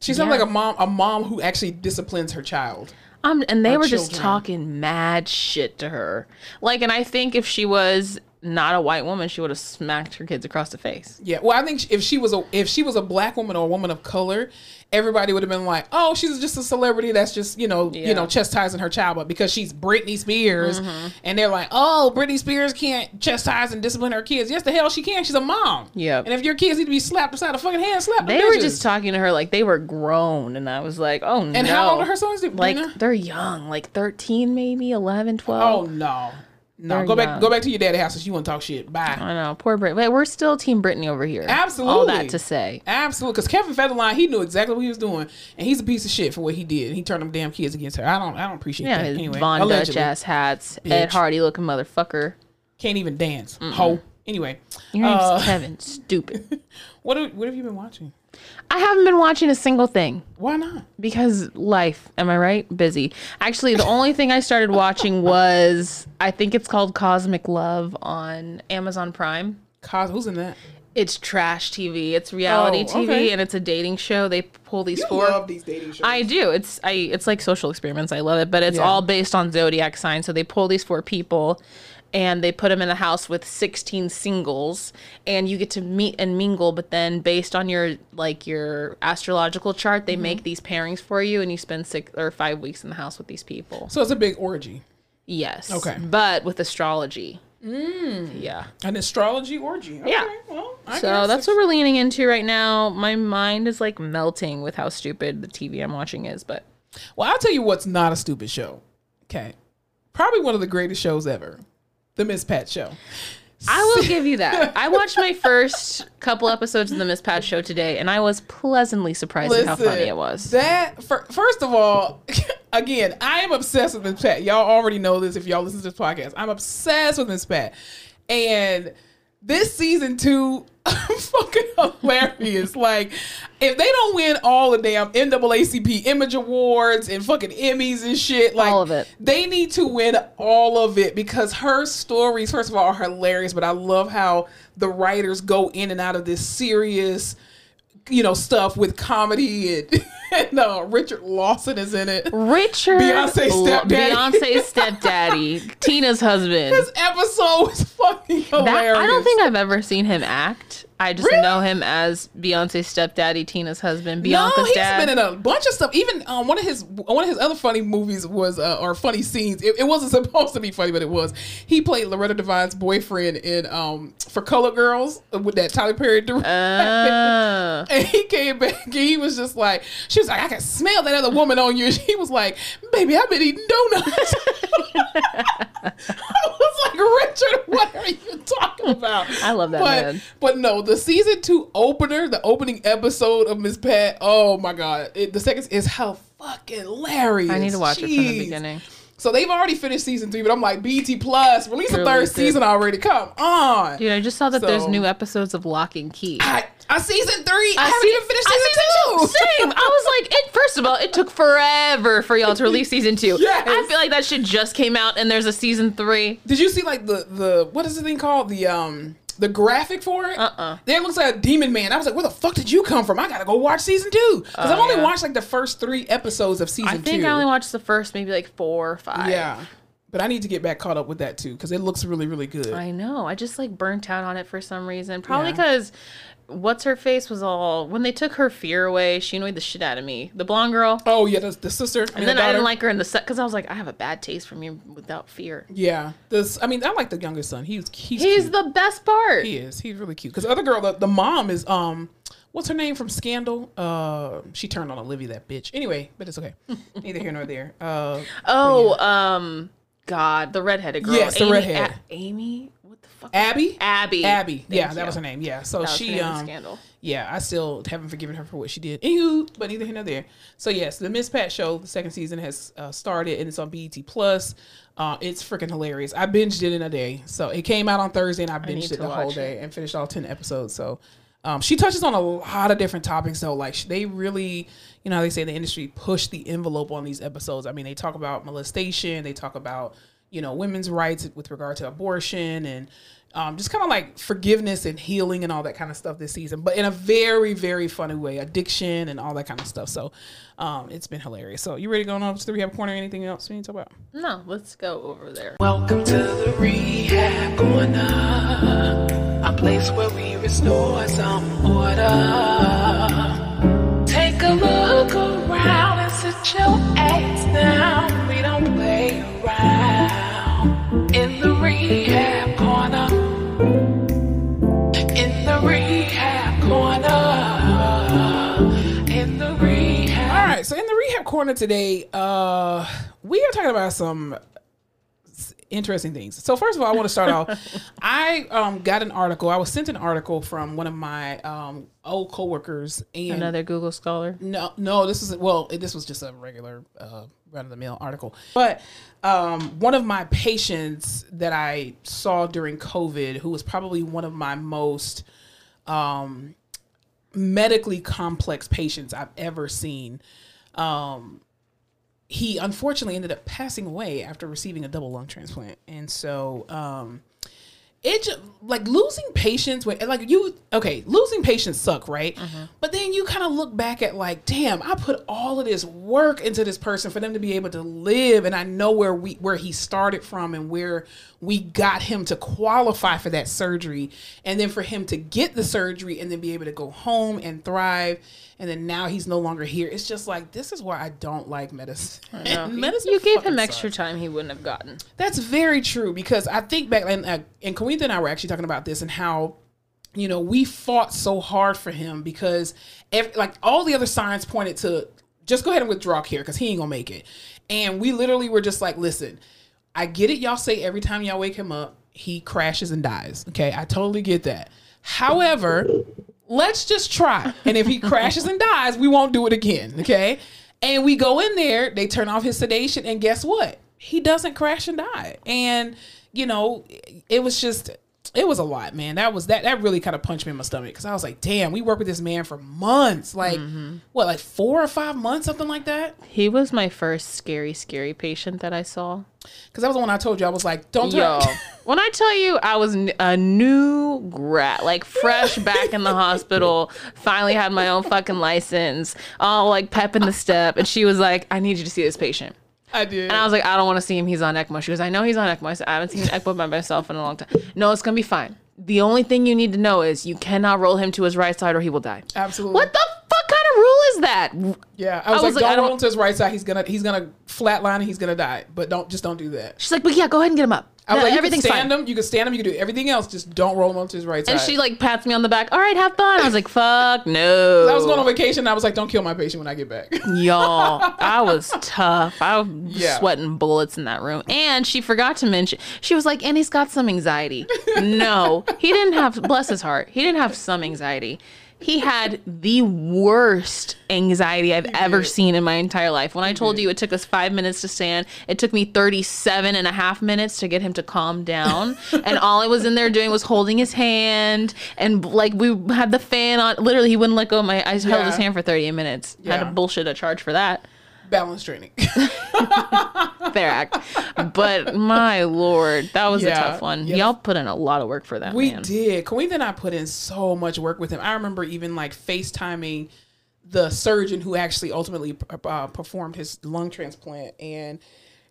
she sounds Yeah. like a mom, a mom who actually disciplines her child. Um, and they were just talking mad shit to her. Like, and I think if she was not a white woman, she would have smacked her kids across the face. Yeah, well, I think if she was a if she was a black woman or a woman of color, everybody would have been like, "Oh, she's just a celebrity that's just you know Yeah. you know chastising her child," but because she's Britney Spears, mm-hmm. and they're like, "Oh, Britney Spears can't chastise and discipline her kids." Yes, the hell she can. She's a mom. Yeah. And if your kids need to be slapped upside the fucking head, slap They were bitches. just talking to her like they were grown. And I was like, oh no. And how old are her sons? Like, they're young, like 13, maybe 11, 12. oh no, no, go back, go back to your daddy house if you want to talk shit. Bye. I know. Poor Brit. Wait, we're still Team Britney over here. Absolutely. All that to say. Absolutely, because Kevin Federline, he knew exactly what he was doing, and he's a piece of shit for what he did. He turned them damn kids against her. I don't, I don't appreciate Yeah, that. his Anyway, Von Dutch ass hats, Ed Hardy looking motherfucker. can't even dance. Ho. Anyway, Your name's uh, Kevin. Stupid. *laughs* what have, what have you been watching? I haven't been watching a single thing Why not? because life. Am I right? Busy. Actually, the only thing I started watching was I think it's called Cosmic Love on Amazon Prime. Cos, who's in that? It's trash TV. It's reality Oh, TV, and it's a dating show. They pull these four. these dating shows. I do. It's I. It's like social experiments. I love it, but it's Yeah. all based on zodiac signs. So they pull these four people, and they put them in a house with sixteen singles, and you get to meet and mingle. But then, based on your like your astrological chart, Mm-hmm. they make these pairings for you, and you spend six or five weeks in the house with these people. so it's a big orgy, Yes. Okay. But with astrology. Mm. Yeah. an astrology orgy. Okay, Yeah. Well, I So that's what we're leaning into right now. My mind is like melting with how stupid the TV I'm watching is, but Well, I'll tell you what's not a stupid show. Okay, probably one of the greatest shows ever, the Miss Pat Show. I will give you that. I watched my first couple episodes of the Miss Pat show today, and I was pleasantly surprised at how funny it was. That fir- first of all, *laughs* again, I am obsessed with Miss Pat. Y'all already know this if y'all listen to this podcast. I'm obsessed with Miss Pat, and this season two, *laughs* fucking hilarious. like, if they don't win all the damn NAACP Image Awards and fucking Emmys and shit, like All of it. they need to win all of it because her stories, first of all, are hilarious. But I love how the writers go in and out of this serious you know stuff with comedy and, *laughs* and uh, Richard Lawson is in it. Richard, Beyonce's stepdaddy. Beyonce's *laughs* stepdaddy, Tina's husband. This episode was fucking That, hilarious. I don't think I've ever seen him act. I just Really? know him as Beyonce's stepdaddy, Tina's husband, Beyonce's. No, he's dad. been in a bunch of stuff. Even um, one of his one of his other funny movies was uh, or funny scenes. It, it wasn't *laughs* supposed to be funny, but it was. He played Loretta Devine's boyfriend in um for Color Girls with that Tyler Perry directed. *laughs* Ah. And he came back and he was just like, she was like, I can smell that other woman on you. And he was like, baby, I've been eating donuts. *laughs* I was like, Richard, what are you talking about? I love that but, man. But no, the season two opener, the opening episode of Miss Pat, oh my God. It, the second is how fucking hilarious. I need to watch it from the beginning. So they've already finished season three, but I'm like, BT Plus, release the third Release it. season already. Come on. Dude, I just saw that there's new episodes of Locke and Key. I, I season three. I, I haven't see- even finished I season two. Same. I was like, it. First of all, it took forever for y'all to release season two. *laughs* Yes. I feel like that shit just came out, and there's a season three. Did you see like the the what is the thing called the um the graphic for it? Uh-uh. There looks like a demon man. I was like, where the fuck did you come from? I gotta go watch season two because I've oh, only yeah. watched like the first three episodes of season two. I think two. I only watched the first maybe like four or five. yeah, but I need to get back caught up with that too because it looks really really good. I know. I just like burnt out on it for some reason. Probably Yeah. What's her face was all when they took her fear away. She annoyed the shit out of me. The blonde girl. oh yeah, the, the sister. And the then I didn't like her in the set because I was like, I have a bad taste from you without fear. Yeah, this. I mean, I like the younger son. He's he's He's cute. the best part. He is. He's really cute. Because the other girl, the, the mom is um, what's her name from Scandal? Uh, she turned on Olivia, that bitch. Anyway, but it's okay. *laughs* Neither here nor there. Uh, Oh, um, God, the redheaded girl. Yes, the Amy, redhead. A- Amy, what the fuck? Abby. Abby. Abby. Yeah, Thank that was her name. Yeah. So That she um Scandal. yeah, I still haven't forgiven her for what she did. Anywho, but neither here nor there. So yes, the Miss Pat show, the second season has uh, started and it's on BET Plus. Uh, it's freaking hilarious. I binged it in a day. So it came out on Thursday and I binged it the whole day and finished all ten episodes. So um, she touches on a lot of different topics though. Like they really, you know, they say the industry push the envelope on these episodes. I mean, they talk about molestation. They talk about you know women's rights with regard to abortion and um, just kind of like forgiveness and healing and all that kind of stuff this season, but in a very very funny way, addiction and all that kind of stuff. So um, it's been hilarious. So you ready to go on to the rehab corner? Anything else we need to talk about? No, let's go over there. Welcome to the Rehab Corner, a place where we restore some order. Take a look around and sit your ass down. Corner today, uh, we are talking about some interesting things. So first of all, I want to start off. *laughs* I um, got an article. I was sent an article from one of my um, old coworkers, and Another Google scholar. no, no, this is well, this was just a regular uh, run of the mill article. But um, one of my patients that I saw during COVID, who was probably one of my most um, medically complex patients I've ever seen. Um, he unfortunately ended up passing away after receiving a double lung transplant, and so um, it just like losing patience when like you okay losing patience suck right? But then you kind of look back at like damn i put all of this work into this person for them to be able to live and i know where we where he started from and where we got him to qualify for that surgery. And then for him to get the surgery and then be able to go home and thrive and then now he's no longer here it's just like this is why i don't like medicine *laughs* medicine You gave fucking him sucks. extra time he wouldn't have gotten. That's very true because I think back and uh, and Kawitha and I were actually talking about this and how you know we fought so hard for him because every, like all the other signs pointed to just go ahead and withdraw care because he ain't gonna make it, and we literally were just like, listen, I get it. Y'all say every time y'all wake him up, he crashes and dies. Okay, I totally get that. However, let's just try. And if he *laughs* crashes and dies, we won't do it again. Okay. And we go in there, they turn off his sedation, and guess what? He doesn't crash and die. And, you know, it was just it was a lot, man. That was that that really kind of punched me in my stomach because I was like, damn, we worked with this man for months. Like mm-hmm. what, like four or five months, something like that? He was my first scary, scary patient that I saw. Because that was the one I told you I was like, don't Yo, *laughs* when I tell you I was a new grad, like fresh back in the *laughs* hospital, finally had my own fucking license, all like pep in the step, and she was like, "I need you to see this patient." I did. And I was like, I don't want to see him. He's on ECMO. She goes, I know he's on ECMO. I said, I haven't seen ECMO by myself in a long time. No, it's gonna be fine. The only thing you need to know is you cannot roll him to his right side or he will die. Absolutely. What the fuck kind of rule is that? Yeah, I was, was like, like, don't roll him to his right side. He's gonna he's gonna flatline and he's gonna die. But don't just don't do that. She's like, but yeah, go ahead and get him up. I was No, like, you can everything's stand fine. him. You can stand him. You can do everything else. Just don't roll him onto his right side. And she like pats me on the back. All right, have fun. I was like, fuck *laughs* no. I was going on vacation. I was like, don't kill my patient when I get back. *laughs* Y'all, I was tough. I was Yeah. sweating bullets in that room. And she forgot to mention, she was like, and he's got some anxiety. no, he didn't have, bless his heart, he didn't have some anxiety. He had the worst anxiety I've ever seen in my entire life. When I told you it took us five minutes to stand, it took me 37 and a half minutes to get him to calm down. *laughs* and all I was in there doing was holding his hand. And like we had the fan on. Literally, he wouldn't let go of my, I held his hand for 30 minutes. Had to bullshit a charge for that. Balance training. *laughs* Fair act. But my lord, that was a tough one. Yeah. Y'all put in a lot of work for that we man. did. Kawitha and I put in so much work with him. I remember even like FaceTiming the surgeon who actually ultimately uh, performed his lung transplant and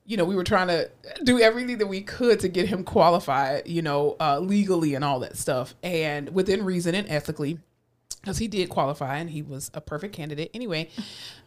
you know we were trying to do everything that we could to get him qualified you know uh, legally and all that stuff and within reason and ethically because he did qualify and he was a perfect candidate anyway.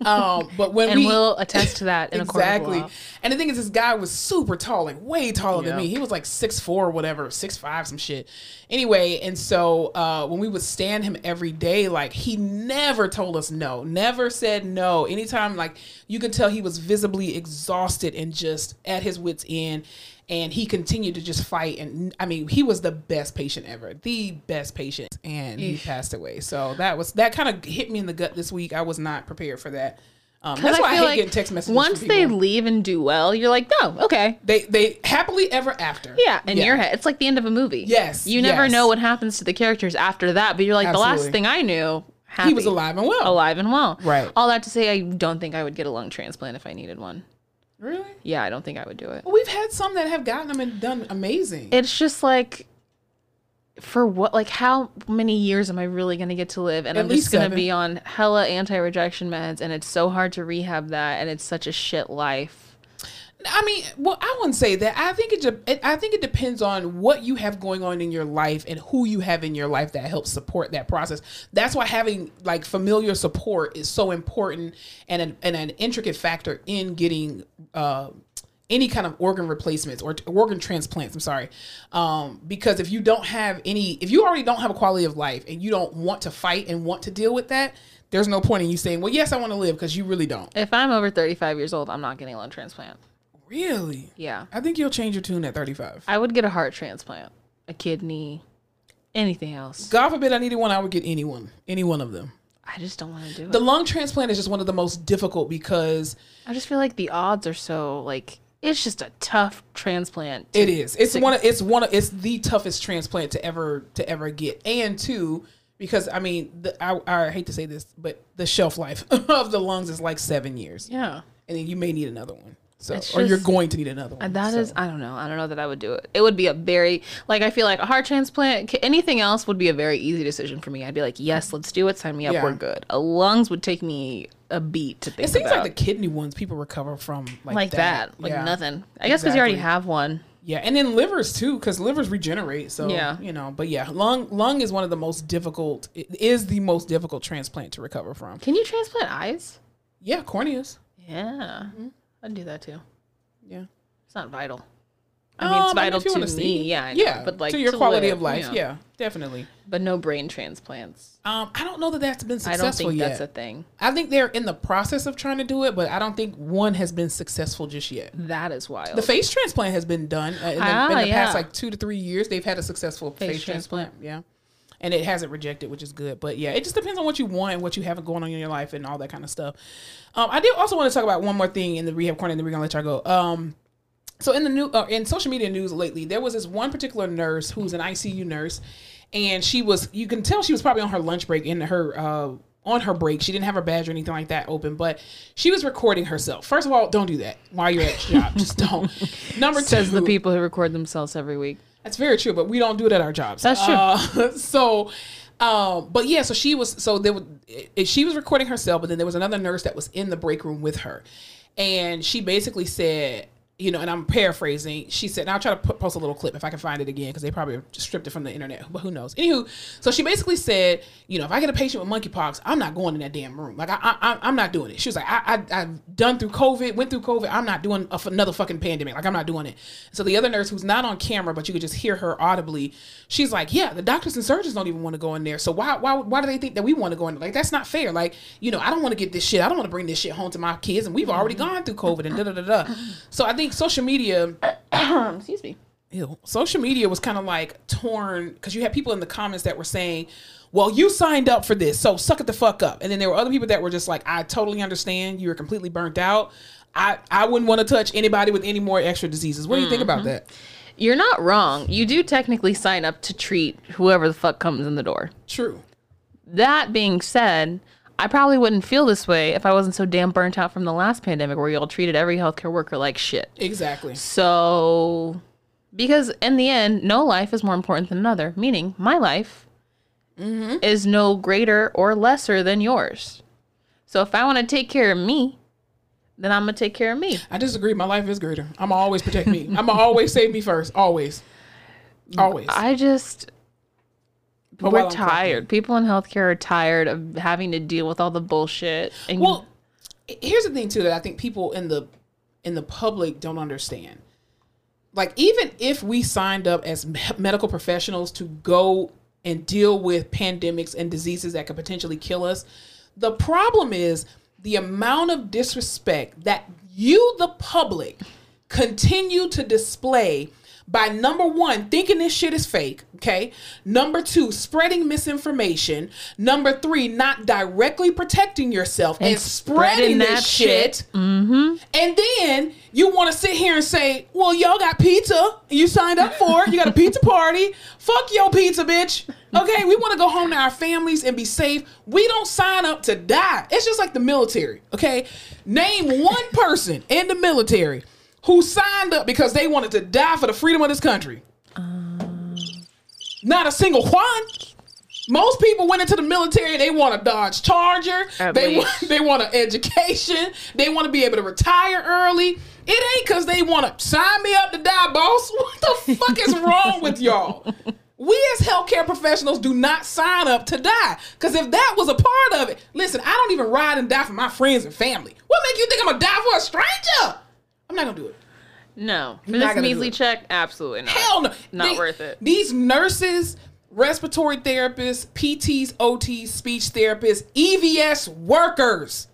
Um, but when And we we'll attest to that in a exactly, and the thing is, this guy was super tall, like way taller Yeah. than me. He was like six four, whatever, six five, some shit. Anyway, and so uh, when we would stand him every day, like he never told us no, never said no. Anytime, like you could tell he was visibly exhausted and just at his wits end. And he continued to just fight, and I mean, he was the best patient ever, the best patient, and he passed away. So that was that kind of hit me in the gut this week. I was not prepared for that. Um, that's why I, hate like getting text messages. Once they leave and do well, you're like, no, okay. They they happily ever after. Yeah, in your head. It's like the end of a movie. Yes, You never yes. know what happens to the characters after that, but you're like, the last thing I knew, happy, He was alive and well. alive and well. Right. All that to say, I don't think I would get a lung transplant if I needed one. Really? Yeah, I don't think I would do it. Well, we've had some that have gotten them and done amazing. It's just like, for what, like, how many years am I really going to get to live? And At I'm just going to be on hella anti rejection meds, and it's so hard to rehab that, and it's such a shit life. I mean, well, I wouldn't say that. I think it. I think it depends on what you have going on in your life and who you have in your life that helps support that process. That's why having like familiar support is so important and an, and an intricate factor in getting. Uh, any kind of organ replacements or organ transplants. I'm sorry, um, because if you don't have any, if you already don't have a quality of life and you don't want to fight and want to deal with that, there's no point in you saying, "Well, yes, I want to live," because you really don't. If I'm over 35 years old, I'm not getting a lung transplant. Really? Yeah. I think you'll change your tune at 35. I would get a heart transplant, a kidney, anything else. God forbid I needed one, I would get anyone, any one of them. I just don't want to do it. The lung transplant is just one of the most difficult because I just feel like the odds are so like it's just a tough transplant. it is. It's one. Of, it's one. Of, it's the toughest transplant to ever to ever get, and two, because I mean, the, I, I hate to say this, but the shelf life *laughs* of the lungs is like seven years, Yeah. and then you may need another one. So, It's or you're going to need another one. That so. is, I don't know. I don't know that I would do it. It would be a very like I feel like a heart transplant. Anything else would be a very easy decision for me. I'd be like, yes, let's do it. Sign me up. Yeah. We're good. A lungs would take me a beat to think It seems about. like the kidney ones people recover from like, like that, like Yeah. nothing. I guess because you already have one. Yeah, and then livers too, because livers regenerate. So Yeah. you know, but yeah, lung lung is one of the most difficult. It is the most difficult transplant to recover from. Can you transplant eyes? Yeah, corneas. Yeah, mm-hmm. I'd do that too. Yeah, It's not vital. I mean, it's Um, vital you to me. see. Yeah, I know, yeah, but like to your quality live, of life. yeah. Yeah, definitely. but no brain transplants. Um, I don't know that that's been I successful don't think yet. that's a thing. I think they're in the process of trying to do it, but I don't think one has been successful just yet. That is wild. The face transplant has been done uh, in the, Ah, in the yeah. past like two to three years. They've had a successful face, Face transplant. Yeah, and it hasn't rejected, which is good. But yeah, it just depends on what you want and what you have going on in your life and all that kind of stuff. Um, I did also want to talk about one more thing in the rehab corner, and then we're gonna let y'all go. Um, so in the new uh, in social media news lately, there was this one particular nurse who's an ICU nurse, and she was you can tell she was probably on her lunch break in her uh, on her break. She didn't have her badge or anything like that open, but she was recording herself. First of all, don't do that while you're at your job. Just don't. *laughs* Number Says two, the people who record themselves every week. That's very true, but we don't do it at our jobs. That's true. Uh, *laughs* so, um, but yeah, so she was so there was it, she was recording herself, but then there was another nurse that was in the break room with her, and she basically said. You know, and I'm paraphrasing. She said, and I'll try to put, post a little clip if I can find it again because they probably just stripped it from the internet, but who knows? Anywho, so she basically said, you know, if I get a patient with monkeypox, I'm not going in that damn room. Like I, I, I'm not doing it. She was like, I, I, I've done through COVID, went through COVID. I'm not doing a f another fucking pandemic. Like I'm not doing it. So the other nurse who's not on camera, but you could just hear her audibly, she's like, yeah, the doctors and surgeons don't even want to go in there. So why, why, why do they think that we want to go in? there? Like that's not fair. Like you know, I don't want to get this shit. I don't want to bring this shit home to my kids, and we've already mm-hmm. gone through COVID and da da da da. So I think social media *coughs* Excuse me. ew, social media was kind of like torn because you had people in the comments that were saying, "Well, you signed up for this, so suck it the fuck up." And then there were other people that were just like, "I totally understand. You were completely burnt out. I I wouldn't want to touch anybody with any more extra diseases." What do you think about mm-hmm. that? You're not wrong. You do technically sign up to treat whoever the fuck comes in the door. True. That being said, I probably wouldn't feel this way if I wasn't so damn burnt out from the last pandemic where y'all treated every healthcare worker like shit. Exactly. So, because in the end, no life is more important than another, meaning my life mm-hmm. is no greater or lesser than yours. So, if I want to take care of me, then I'm going to take care of me. I disagree. My life is greater. I'm always protect me. I'm always save me first. Always. Always. I just while We're tired. People in healthcare are tired of having to deal with all the bullshit. And Well, here's the thing too that I think people in the in the public don't understand. Like even if we signed up as medical professionals to go and deal with pandemics and diseases that could potentially kill us, the problem is the amount of disrespect that you the public continue to display by number one, thinking this shit is fake, okay? Number two, spreading misinformation. Number three, not directly protecting yourself and, spreading, spreading this that shit. Mm-hmm. And then you want to sit here and say, well, y'all got pizza. You signed up for it. You got a pizza *laughs* party. Fuck your pizza, bitch. Okay, we want to go home to our families and be safe. We don't sign up to die. It's just like the military, okay? Name one person in the military who signed up because they wanted to die for the freedom of this country. Uh. Not a single one. Most people went into the military. They want a Dodge Charger. At they least. want *laughs* they want an education. They want to be able to retire early. It ain't because they want to sign me up to die, boss. *laughs* What the fuck is wrong with y'all? We as healthcare professionals do not sign up to die. Because if that was a part of it, listen, I don't even ride and die for my friends and family. What make you think I'm gonna die for a stranger? I'm not gonna do it. no, for this measly check, absolutely not. Hell no. Not They- worth it. These nurses, respiratory therapists, PTs, OTs, speech therapists, EVS workers,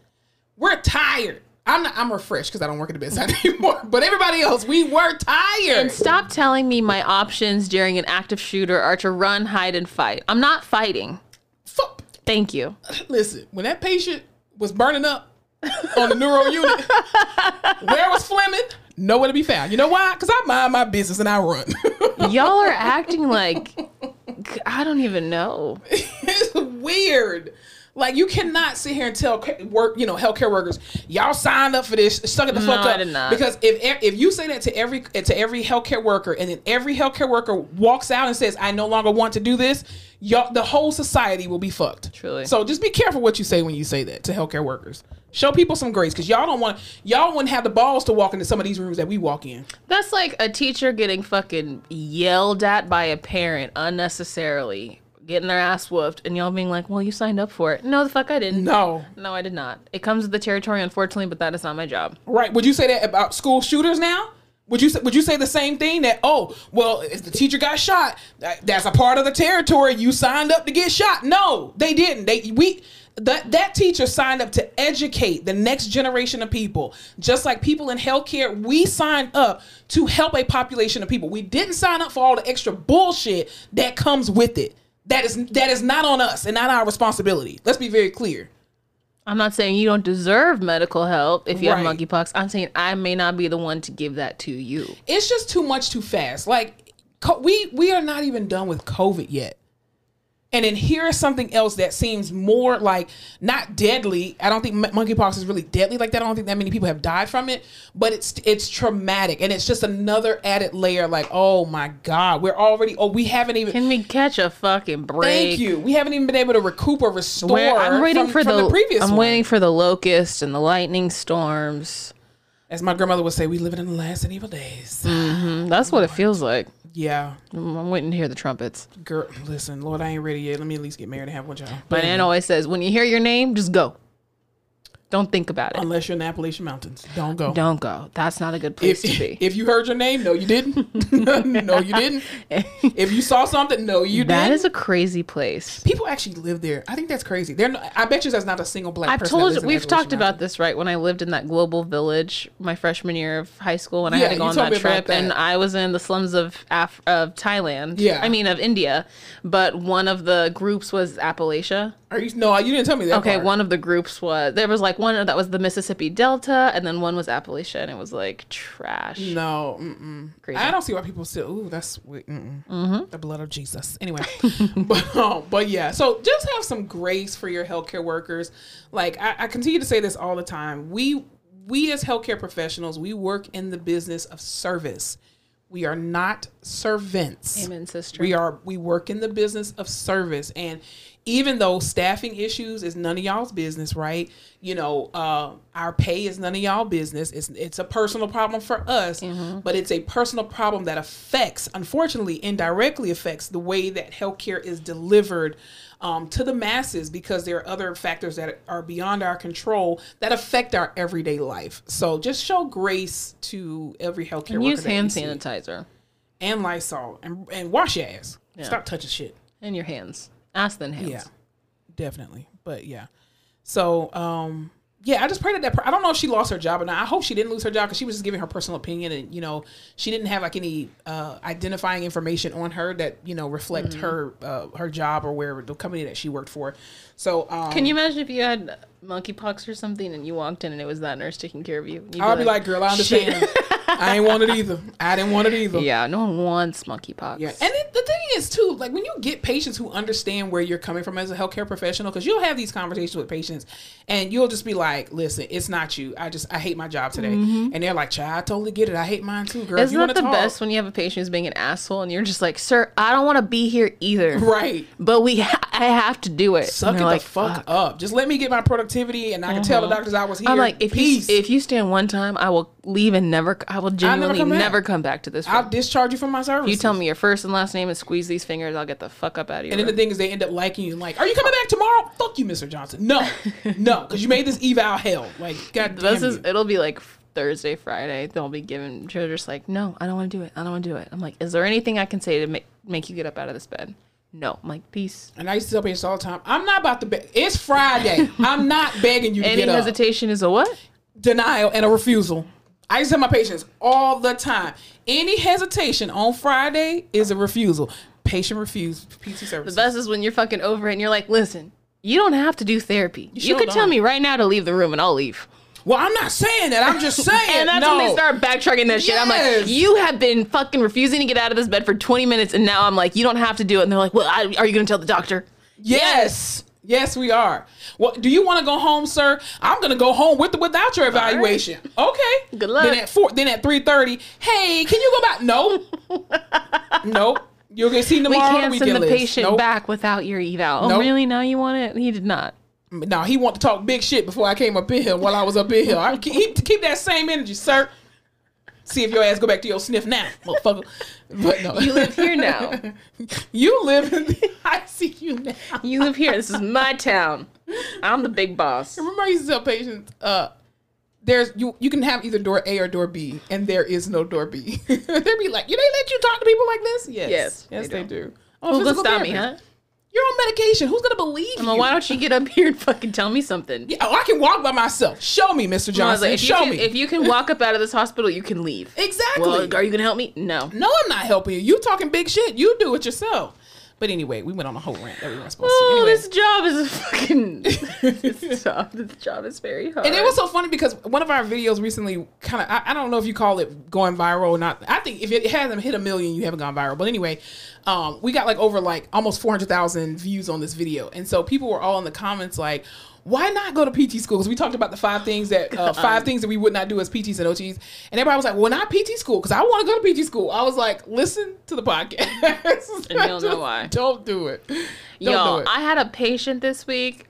we're tired. I'm not. I'm refreshed because I don't work at the bedside *laughs* anymore. But everybody else, we were tired. And stop telling me my options during an active shooter are to run, hide, and fight. I'm not fighting. Fuck. Thank you. Listen, when that patient was burning up *laughs* on the neuro unit, where was Fleming? Nowhere to be found. You know why? Because I mind my business and I run. *laughs* Y'all are acting like I don't even know. it's weird. Like you cannot sit here and tell work, you know, healthcare workers, y'all signed up for this. Suck it the fuck No, I up. did not. Because if if you say that to every to every healthcare worker, and then every healthcare worker walks out and says, "I no longer want to do this," y'all, the whole society will be fucked. Truly. So just be careful what you say when you say that to healthcare workers. Show people some grace, because y'all don't want y'all wouldn't have the balls to walk into some of these rooms that we walk in. That's like a teacher getting fucking yelled at by a parent unnecessarily, getting their ass whooped, and y'all being like, "Well, you signed up for it." No, the fuck I didn't. No, No, I did not. It comes with the territory, unfortunately, but that is not my job. Right. Would you say that about school shooters now? Would you say, would you say the same thing that oh well if the teacher got shot that, that's a part of the territory you signed up to get shot? No, they didn't. They we that that teacher signed up to educate the next generation of people. Just like people in healthcare, we signed up to help a population of people. We didn't sign up for all the extra bullshit that comes with it. That is that is not on us and not our responsibility. Let's be very clear. I'm not saying you don't deserve medical help if you Right. have monkeypox. I'm saying I may not be the one to give that to you. it's just too much too fast. Like co- we we are not even done with COVID yet. And then here is something else that seems more like not deadly. I don't think monkeypox is really deadly like that. I don't think that many people have died from it, but it's it's traumatic and it's just another added layer. Like, oh my god, we're already. Oh, we haven't even. Can we catch a fucking break? thank you. We haven't even been able to recoup or restore. Where I'm waiting from, for from the, previous. I'm one. waiting for the locust and the lightning storms. As my grandmother would say, we live in the last and evil days. Mm, That's what it feels like. Yeah, I'm waiting to hear the trumpets. girl. Listen, Lord, I ain't ready yet. Let me at least get married and have one child. My But aunt always says, when you hear your name, just go. Don't think about it. unless you're in the Appalachian Mountains. Don't go. Don't go. That's not a good place If, to be. if you heard your name, no, you didn't. *laughs* no, you didn't. *laughs* If you saw something, no, you that didn't. That is a crazy place. People actually live there. I think that's crazy. There, I bet you there's not a single black I've person. that told you, we've talked about this, right? When I lived in that global village my freshman year of high school, when I had to go on that trip, and. I was in the slums of Af- of Thailand. Yeah. I mean of India, but one of the groups was Appalachia. Are you? No, you didn't tell me that. Okay, part. one of the groups was there was like one that was the Mississippi Delta, and then one was Appalachia, and it was like trash. No. I don't see why people still. Ooh, that's mm-mm. the blood of Jesus. Anyway, *laughs* *laughs* but um, but yeah. So just have some grace for your healthcare workers. Like I, I continue to say this all the time. We we as healthcare professionals, we work in the business of service. We are not servants. Amen, sister. We are we work in the business of service and even though staffing issues is none of y'all's business, right? You know, uh, our pay is none of y'all business. It's it's a personal problem for us, but it's a personal problem that affects, unfortunately, indirectly affects the way that healthcare is delivered um, to the masses because there are other factors that are beyond our control that affect our everyday life. So just show grace to every healthcare And worker use hand sanitizer and Lysol and and wash your ass. Stop touching shit. in your hands. Ass then hands. Yeah, definitely. But yeah, so um, yeah, I just pray that that per- I don't know if she lost her job or not. I hope she didn't lose her job because she was just giving her personal opinion, and you know, she didn't have like any uh, identifying information on her that you know reflect Mm-hmm. her uh, her job or where the company that she worked for. So um, Can you imagine if you had monkeypox or something and you walked in and it was that nurse taking care of you? You'd I'll be like, girl, I understand. *laughs* I ain't want it either. I didn't want it either. yeah, no one wants monkeypox. Yeah, and it, the thing is too, like when you get patients who understand where you're coming from as a healthcare professional, because you'll have these conversations with patients, and you'll just be like, "Listen, it's not you. I just I hate my job today," mm-hmm. and they're like, "Child, I totally get it. I hate mine too, girl." Isn't you that the talk- best when you have a patient who's being an asshole and you're just like, sir, I don't want to be here either. Right. But we, ha- I have to do it. Suck it they're the like, fuck up. Just let me get my productivity, and I can tell the uh-huh. doctors I was here. I'm like, if Peace. you if you stand one time, I will leave and never. I will genuinely come never, back. come back to this. I'll discharge you from my service. You tell me your first and last name and squeeze these fingers. I'll get the fuck up out of here. And then the thing is, they end up liking you. and Like, are you coming back tomorrow? Fuck you, Mr. Johnson. No, *laughs* no, because you made this eval hell. Like, god this is you. it'll be like Thursday, Friday. They'll be giving. They're just like, no, I don't want to do it. I don't want to do it. I'm like, is there anything I can say to make make you get up out of this bed? No. I'm like, peace. And I used to tell patients all the time, I'm not about to beg. It's Friday. *laughs* I'm not begging you to Any get up. hesitation is a what? Denial and a refusal. I used to tell my patients all the time. Any hesitation on Friday is a refusal. Patient refused PT The services. best is when you're fucking over it and you're like, listen, you don't have to do therapy. You, sure could tell me right now to leave the room and I'll leave. Well, I'm not saying that. I'm just *laughs* saying. And that's no. when they start backtracking that shit. I'm like, you have been fucking refusing to get out of this bed for 20 minutes, and now I'm like, you don't have to do it. And they're like, well, I, are you going to tell the doctor? Yes. Yes, we are. Well, do you want to go home, sir? I'm gonna go home with without your evaluation. Okay. Good luck. Then at four, then at three thirty, hey, can you go back? No. *laughs* nope. You'll get seen We tomorrow. on can't the send the list. patient Nope. back without your eval. Oh, really? Now you want it? He did not. No, he want to talk big shit before I came up in here. While I was up in here, I keep keep that same energy, sir. See if your ass go back to your sniff now, motherfucker. But no, You live here now. *laughs* you live in the *laughs* ICU now. You live here. This is my town. I'm the big boss. Remember, I used to tell patients, uh, there's you you can have either door A or door B, and there is no door B. *laughs* They'd be like, you they let you talk to people like this? Yes, Yes, yes, they they, do. Oh, Who's gonna physical stop me, huh? You're on medication. Who's gonna believe I'm you? why don't you get up *laughs* here and fucking tell me something? Yeah, oh, I can walk by myself. Show me, Mr. Johnson. like, Show can, me. if you can walk up out of this hospital, you can leave. *laughs* exactly. Well, are you gonna help me? No. no, I'm not helping you. You talking big shit. You do it yourself. But anyway, we went on a whole rant that we weren't supposed Oh, to. Anyway. this job is fucking. *laughs* this job, this job is very hard. And it was so funny because one of our videos recently kind of, I, I don't know if you call it going viral or not. I think if it hasn't hit a million, you haven't gone viral. But anyway, um, we got like over like almost 400,000 views on this video. And so people were all in the comments like, why not go to PT school? Because we talked about the five things that, uh, *laughs* five things that we would not do as PTs and OTs. And everybody was like, well, not PT school because I want to go to PT school. I was like, listen to the podcast. And you'll know *laughs* why. Don't do it. Don't Yo, do it. I had a patient this week.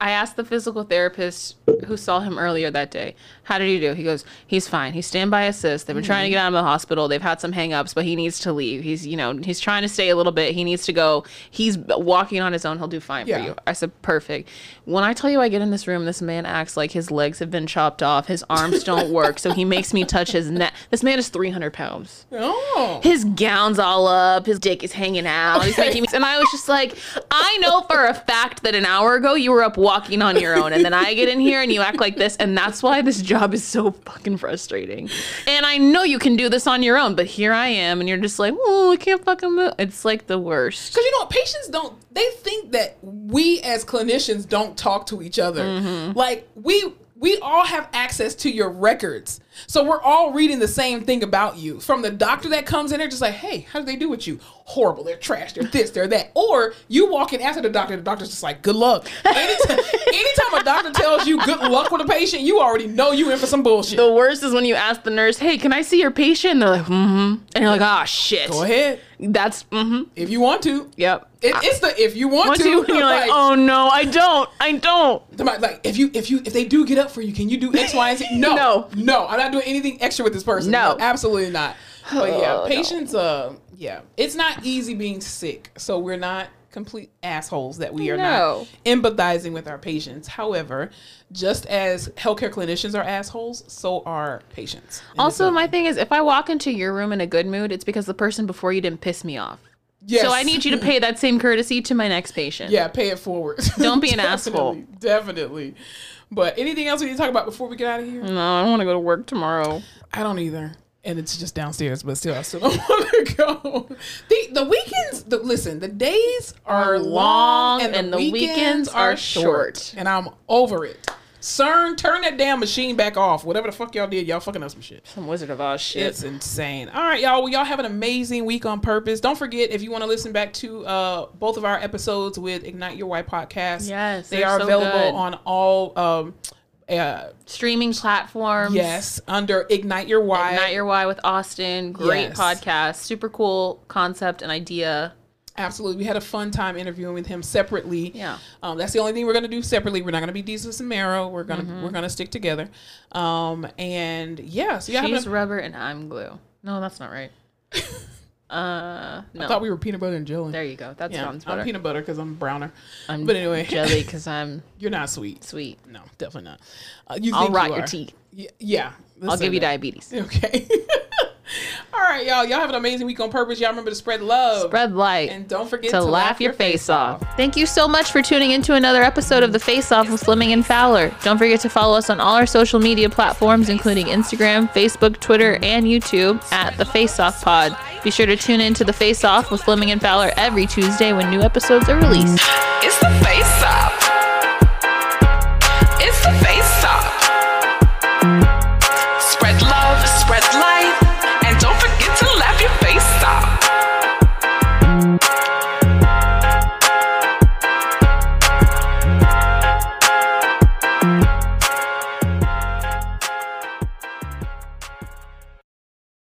I asked the physical therapist who saw him earlier that day, how did he do? He goes, he's fine. He's standby assist. They've been trying to get out of the hospital. They've had some hangups, but he needs to leave. He's, you know, he's trying to stay a little bit. He needs to go. He's walking on his own. He'll do fine Yeah. for you. I said, perfect. When I tell you I get in this room, this man acts like his legs have been chopped off. His arms don't *laughs* work. So he makes me touch his neck. This man is 300 pounds oh. his gown's all up, his dick is hanging out. He's making me, and I was just like, I know for a fact that an hour ago you were up walking on your own, and then I get in here and you act like this, and that's why this job is so fucking frustrating. And I know you can do this on your own, but here I am, and you're just like, oh, I can't fucking move. It's like the worst. Because you know what, patients don't. They think that we as clinicians don't talk to each other. Mm-hmm. Like we we all have access to your records, so we're all reading the same thing about you. From the doctor that comes in there, just like, hey, how did they do with you? horrible. They're trash. They're this. They're that. Or you walk in after the doctor. The doctor's just like, good luck. Anytime, *laughs* anytime a doctor tells you good luck with a patient, you already know you in for some bullshit. The worst is when you ask the nurse, "Hey, can I see your patient?" And they're like, "Mm-hmm," and you're like, "Ah, shit." Go ahead That's mm-hmm. if you want to. Yep. It, it's the if you want Once to. you, you're *laughs* like, "Oh no, I don't. I don't." Like, if you if you if they do get up for you, can you do *laughs* X, Y, and Z? No, No. no. I'm not doing anything extra with this person. No. absolutely not. But yeah, Oh, no. patients. Uh, yeah, it's not easy being sick, so we're not complete assholes that we are No. not empathizing with our patients. However, just as healthcare clinicians are assholes, so are patients. Also, my thing is, if I walk into your room in a good mood, it's because the person before you didn't piss me off. Yes. So I need you to pay that same courtesy to my next patient. Yeah, pay it forward. *laughs* Don't be an asshole. Definitely. But anything else we need to talk about before we get out of here? No, I don't want to go to work tomorrow. I don't either. And it's just downstairs, but still, I still don't *laughs* want to go. The the weekends, the, listen, the days are, Are long long and, the, and the weekends, weekends are are short. short. And I'm over it. CERN, turn that damn machine back off. Whatever the fuck y'all did, y'all fucking up some shit. Some Wizard of Oz shit. It's insane. All right, y'all. Well, y'all have an amazing week on purpose. Don't forget if you want to listen back to uh, both of our episodes with Ignite Your Why podcast. Yes, they are so available good. on all. Um, uh, Streaming platforms. yes, under Ignite Your Why. Ignite Your Why with Austin. Great Yes. podcast. Super cool concept and idea. Absolutely. We had a fun time interviewing with him separately. Yeah. Um, that's the only thing we're gonna do separately. We're not gonna be Desus and Mero. We're gonna Mm-hmm. we're gonna stick together. Um, and yeah, so yeah, She's I, rubber and I'm glue. No, that's not right. *laughs* Uh, no. I thought we were peanut butter and jelly. there you go. That yeah, sounds I'm peanut butter because I'm browner. I'm but anyway, jelly because *laughs* I'm you're not sweet. sweet. No, definitely not. Uh, you I'll think rot you your teeth. Y- yeah, I'll give you diabetes. *laughs* Okay. *laughs* All right, y'all. Y'all have an amazing week on purpose. Y'all remember to spread love. Spread light. And don't forget to, laugh your face off. Thank you so much for tuning into another episode of The Face Off with Fleming and Fowler. Don't forget to follow us on all our social media platforms, including Instagram, Facebook, Twitter, and YouTube at The Face Off Pod. Be sure to tune in to The Face Off with Fleming and Fowler every Tuesday when new episodes are released. It's the face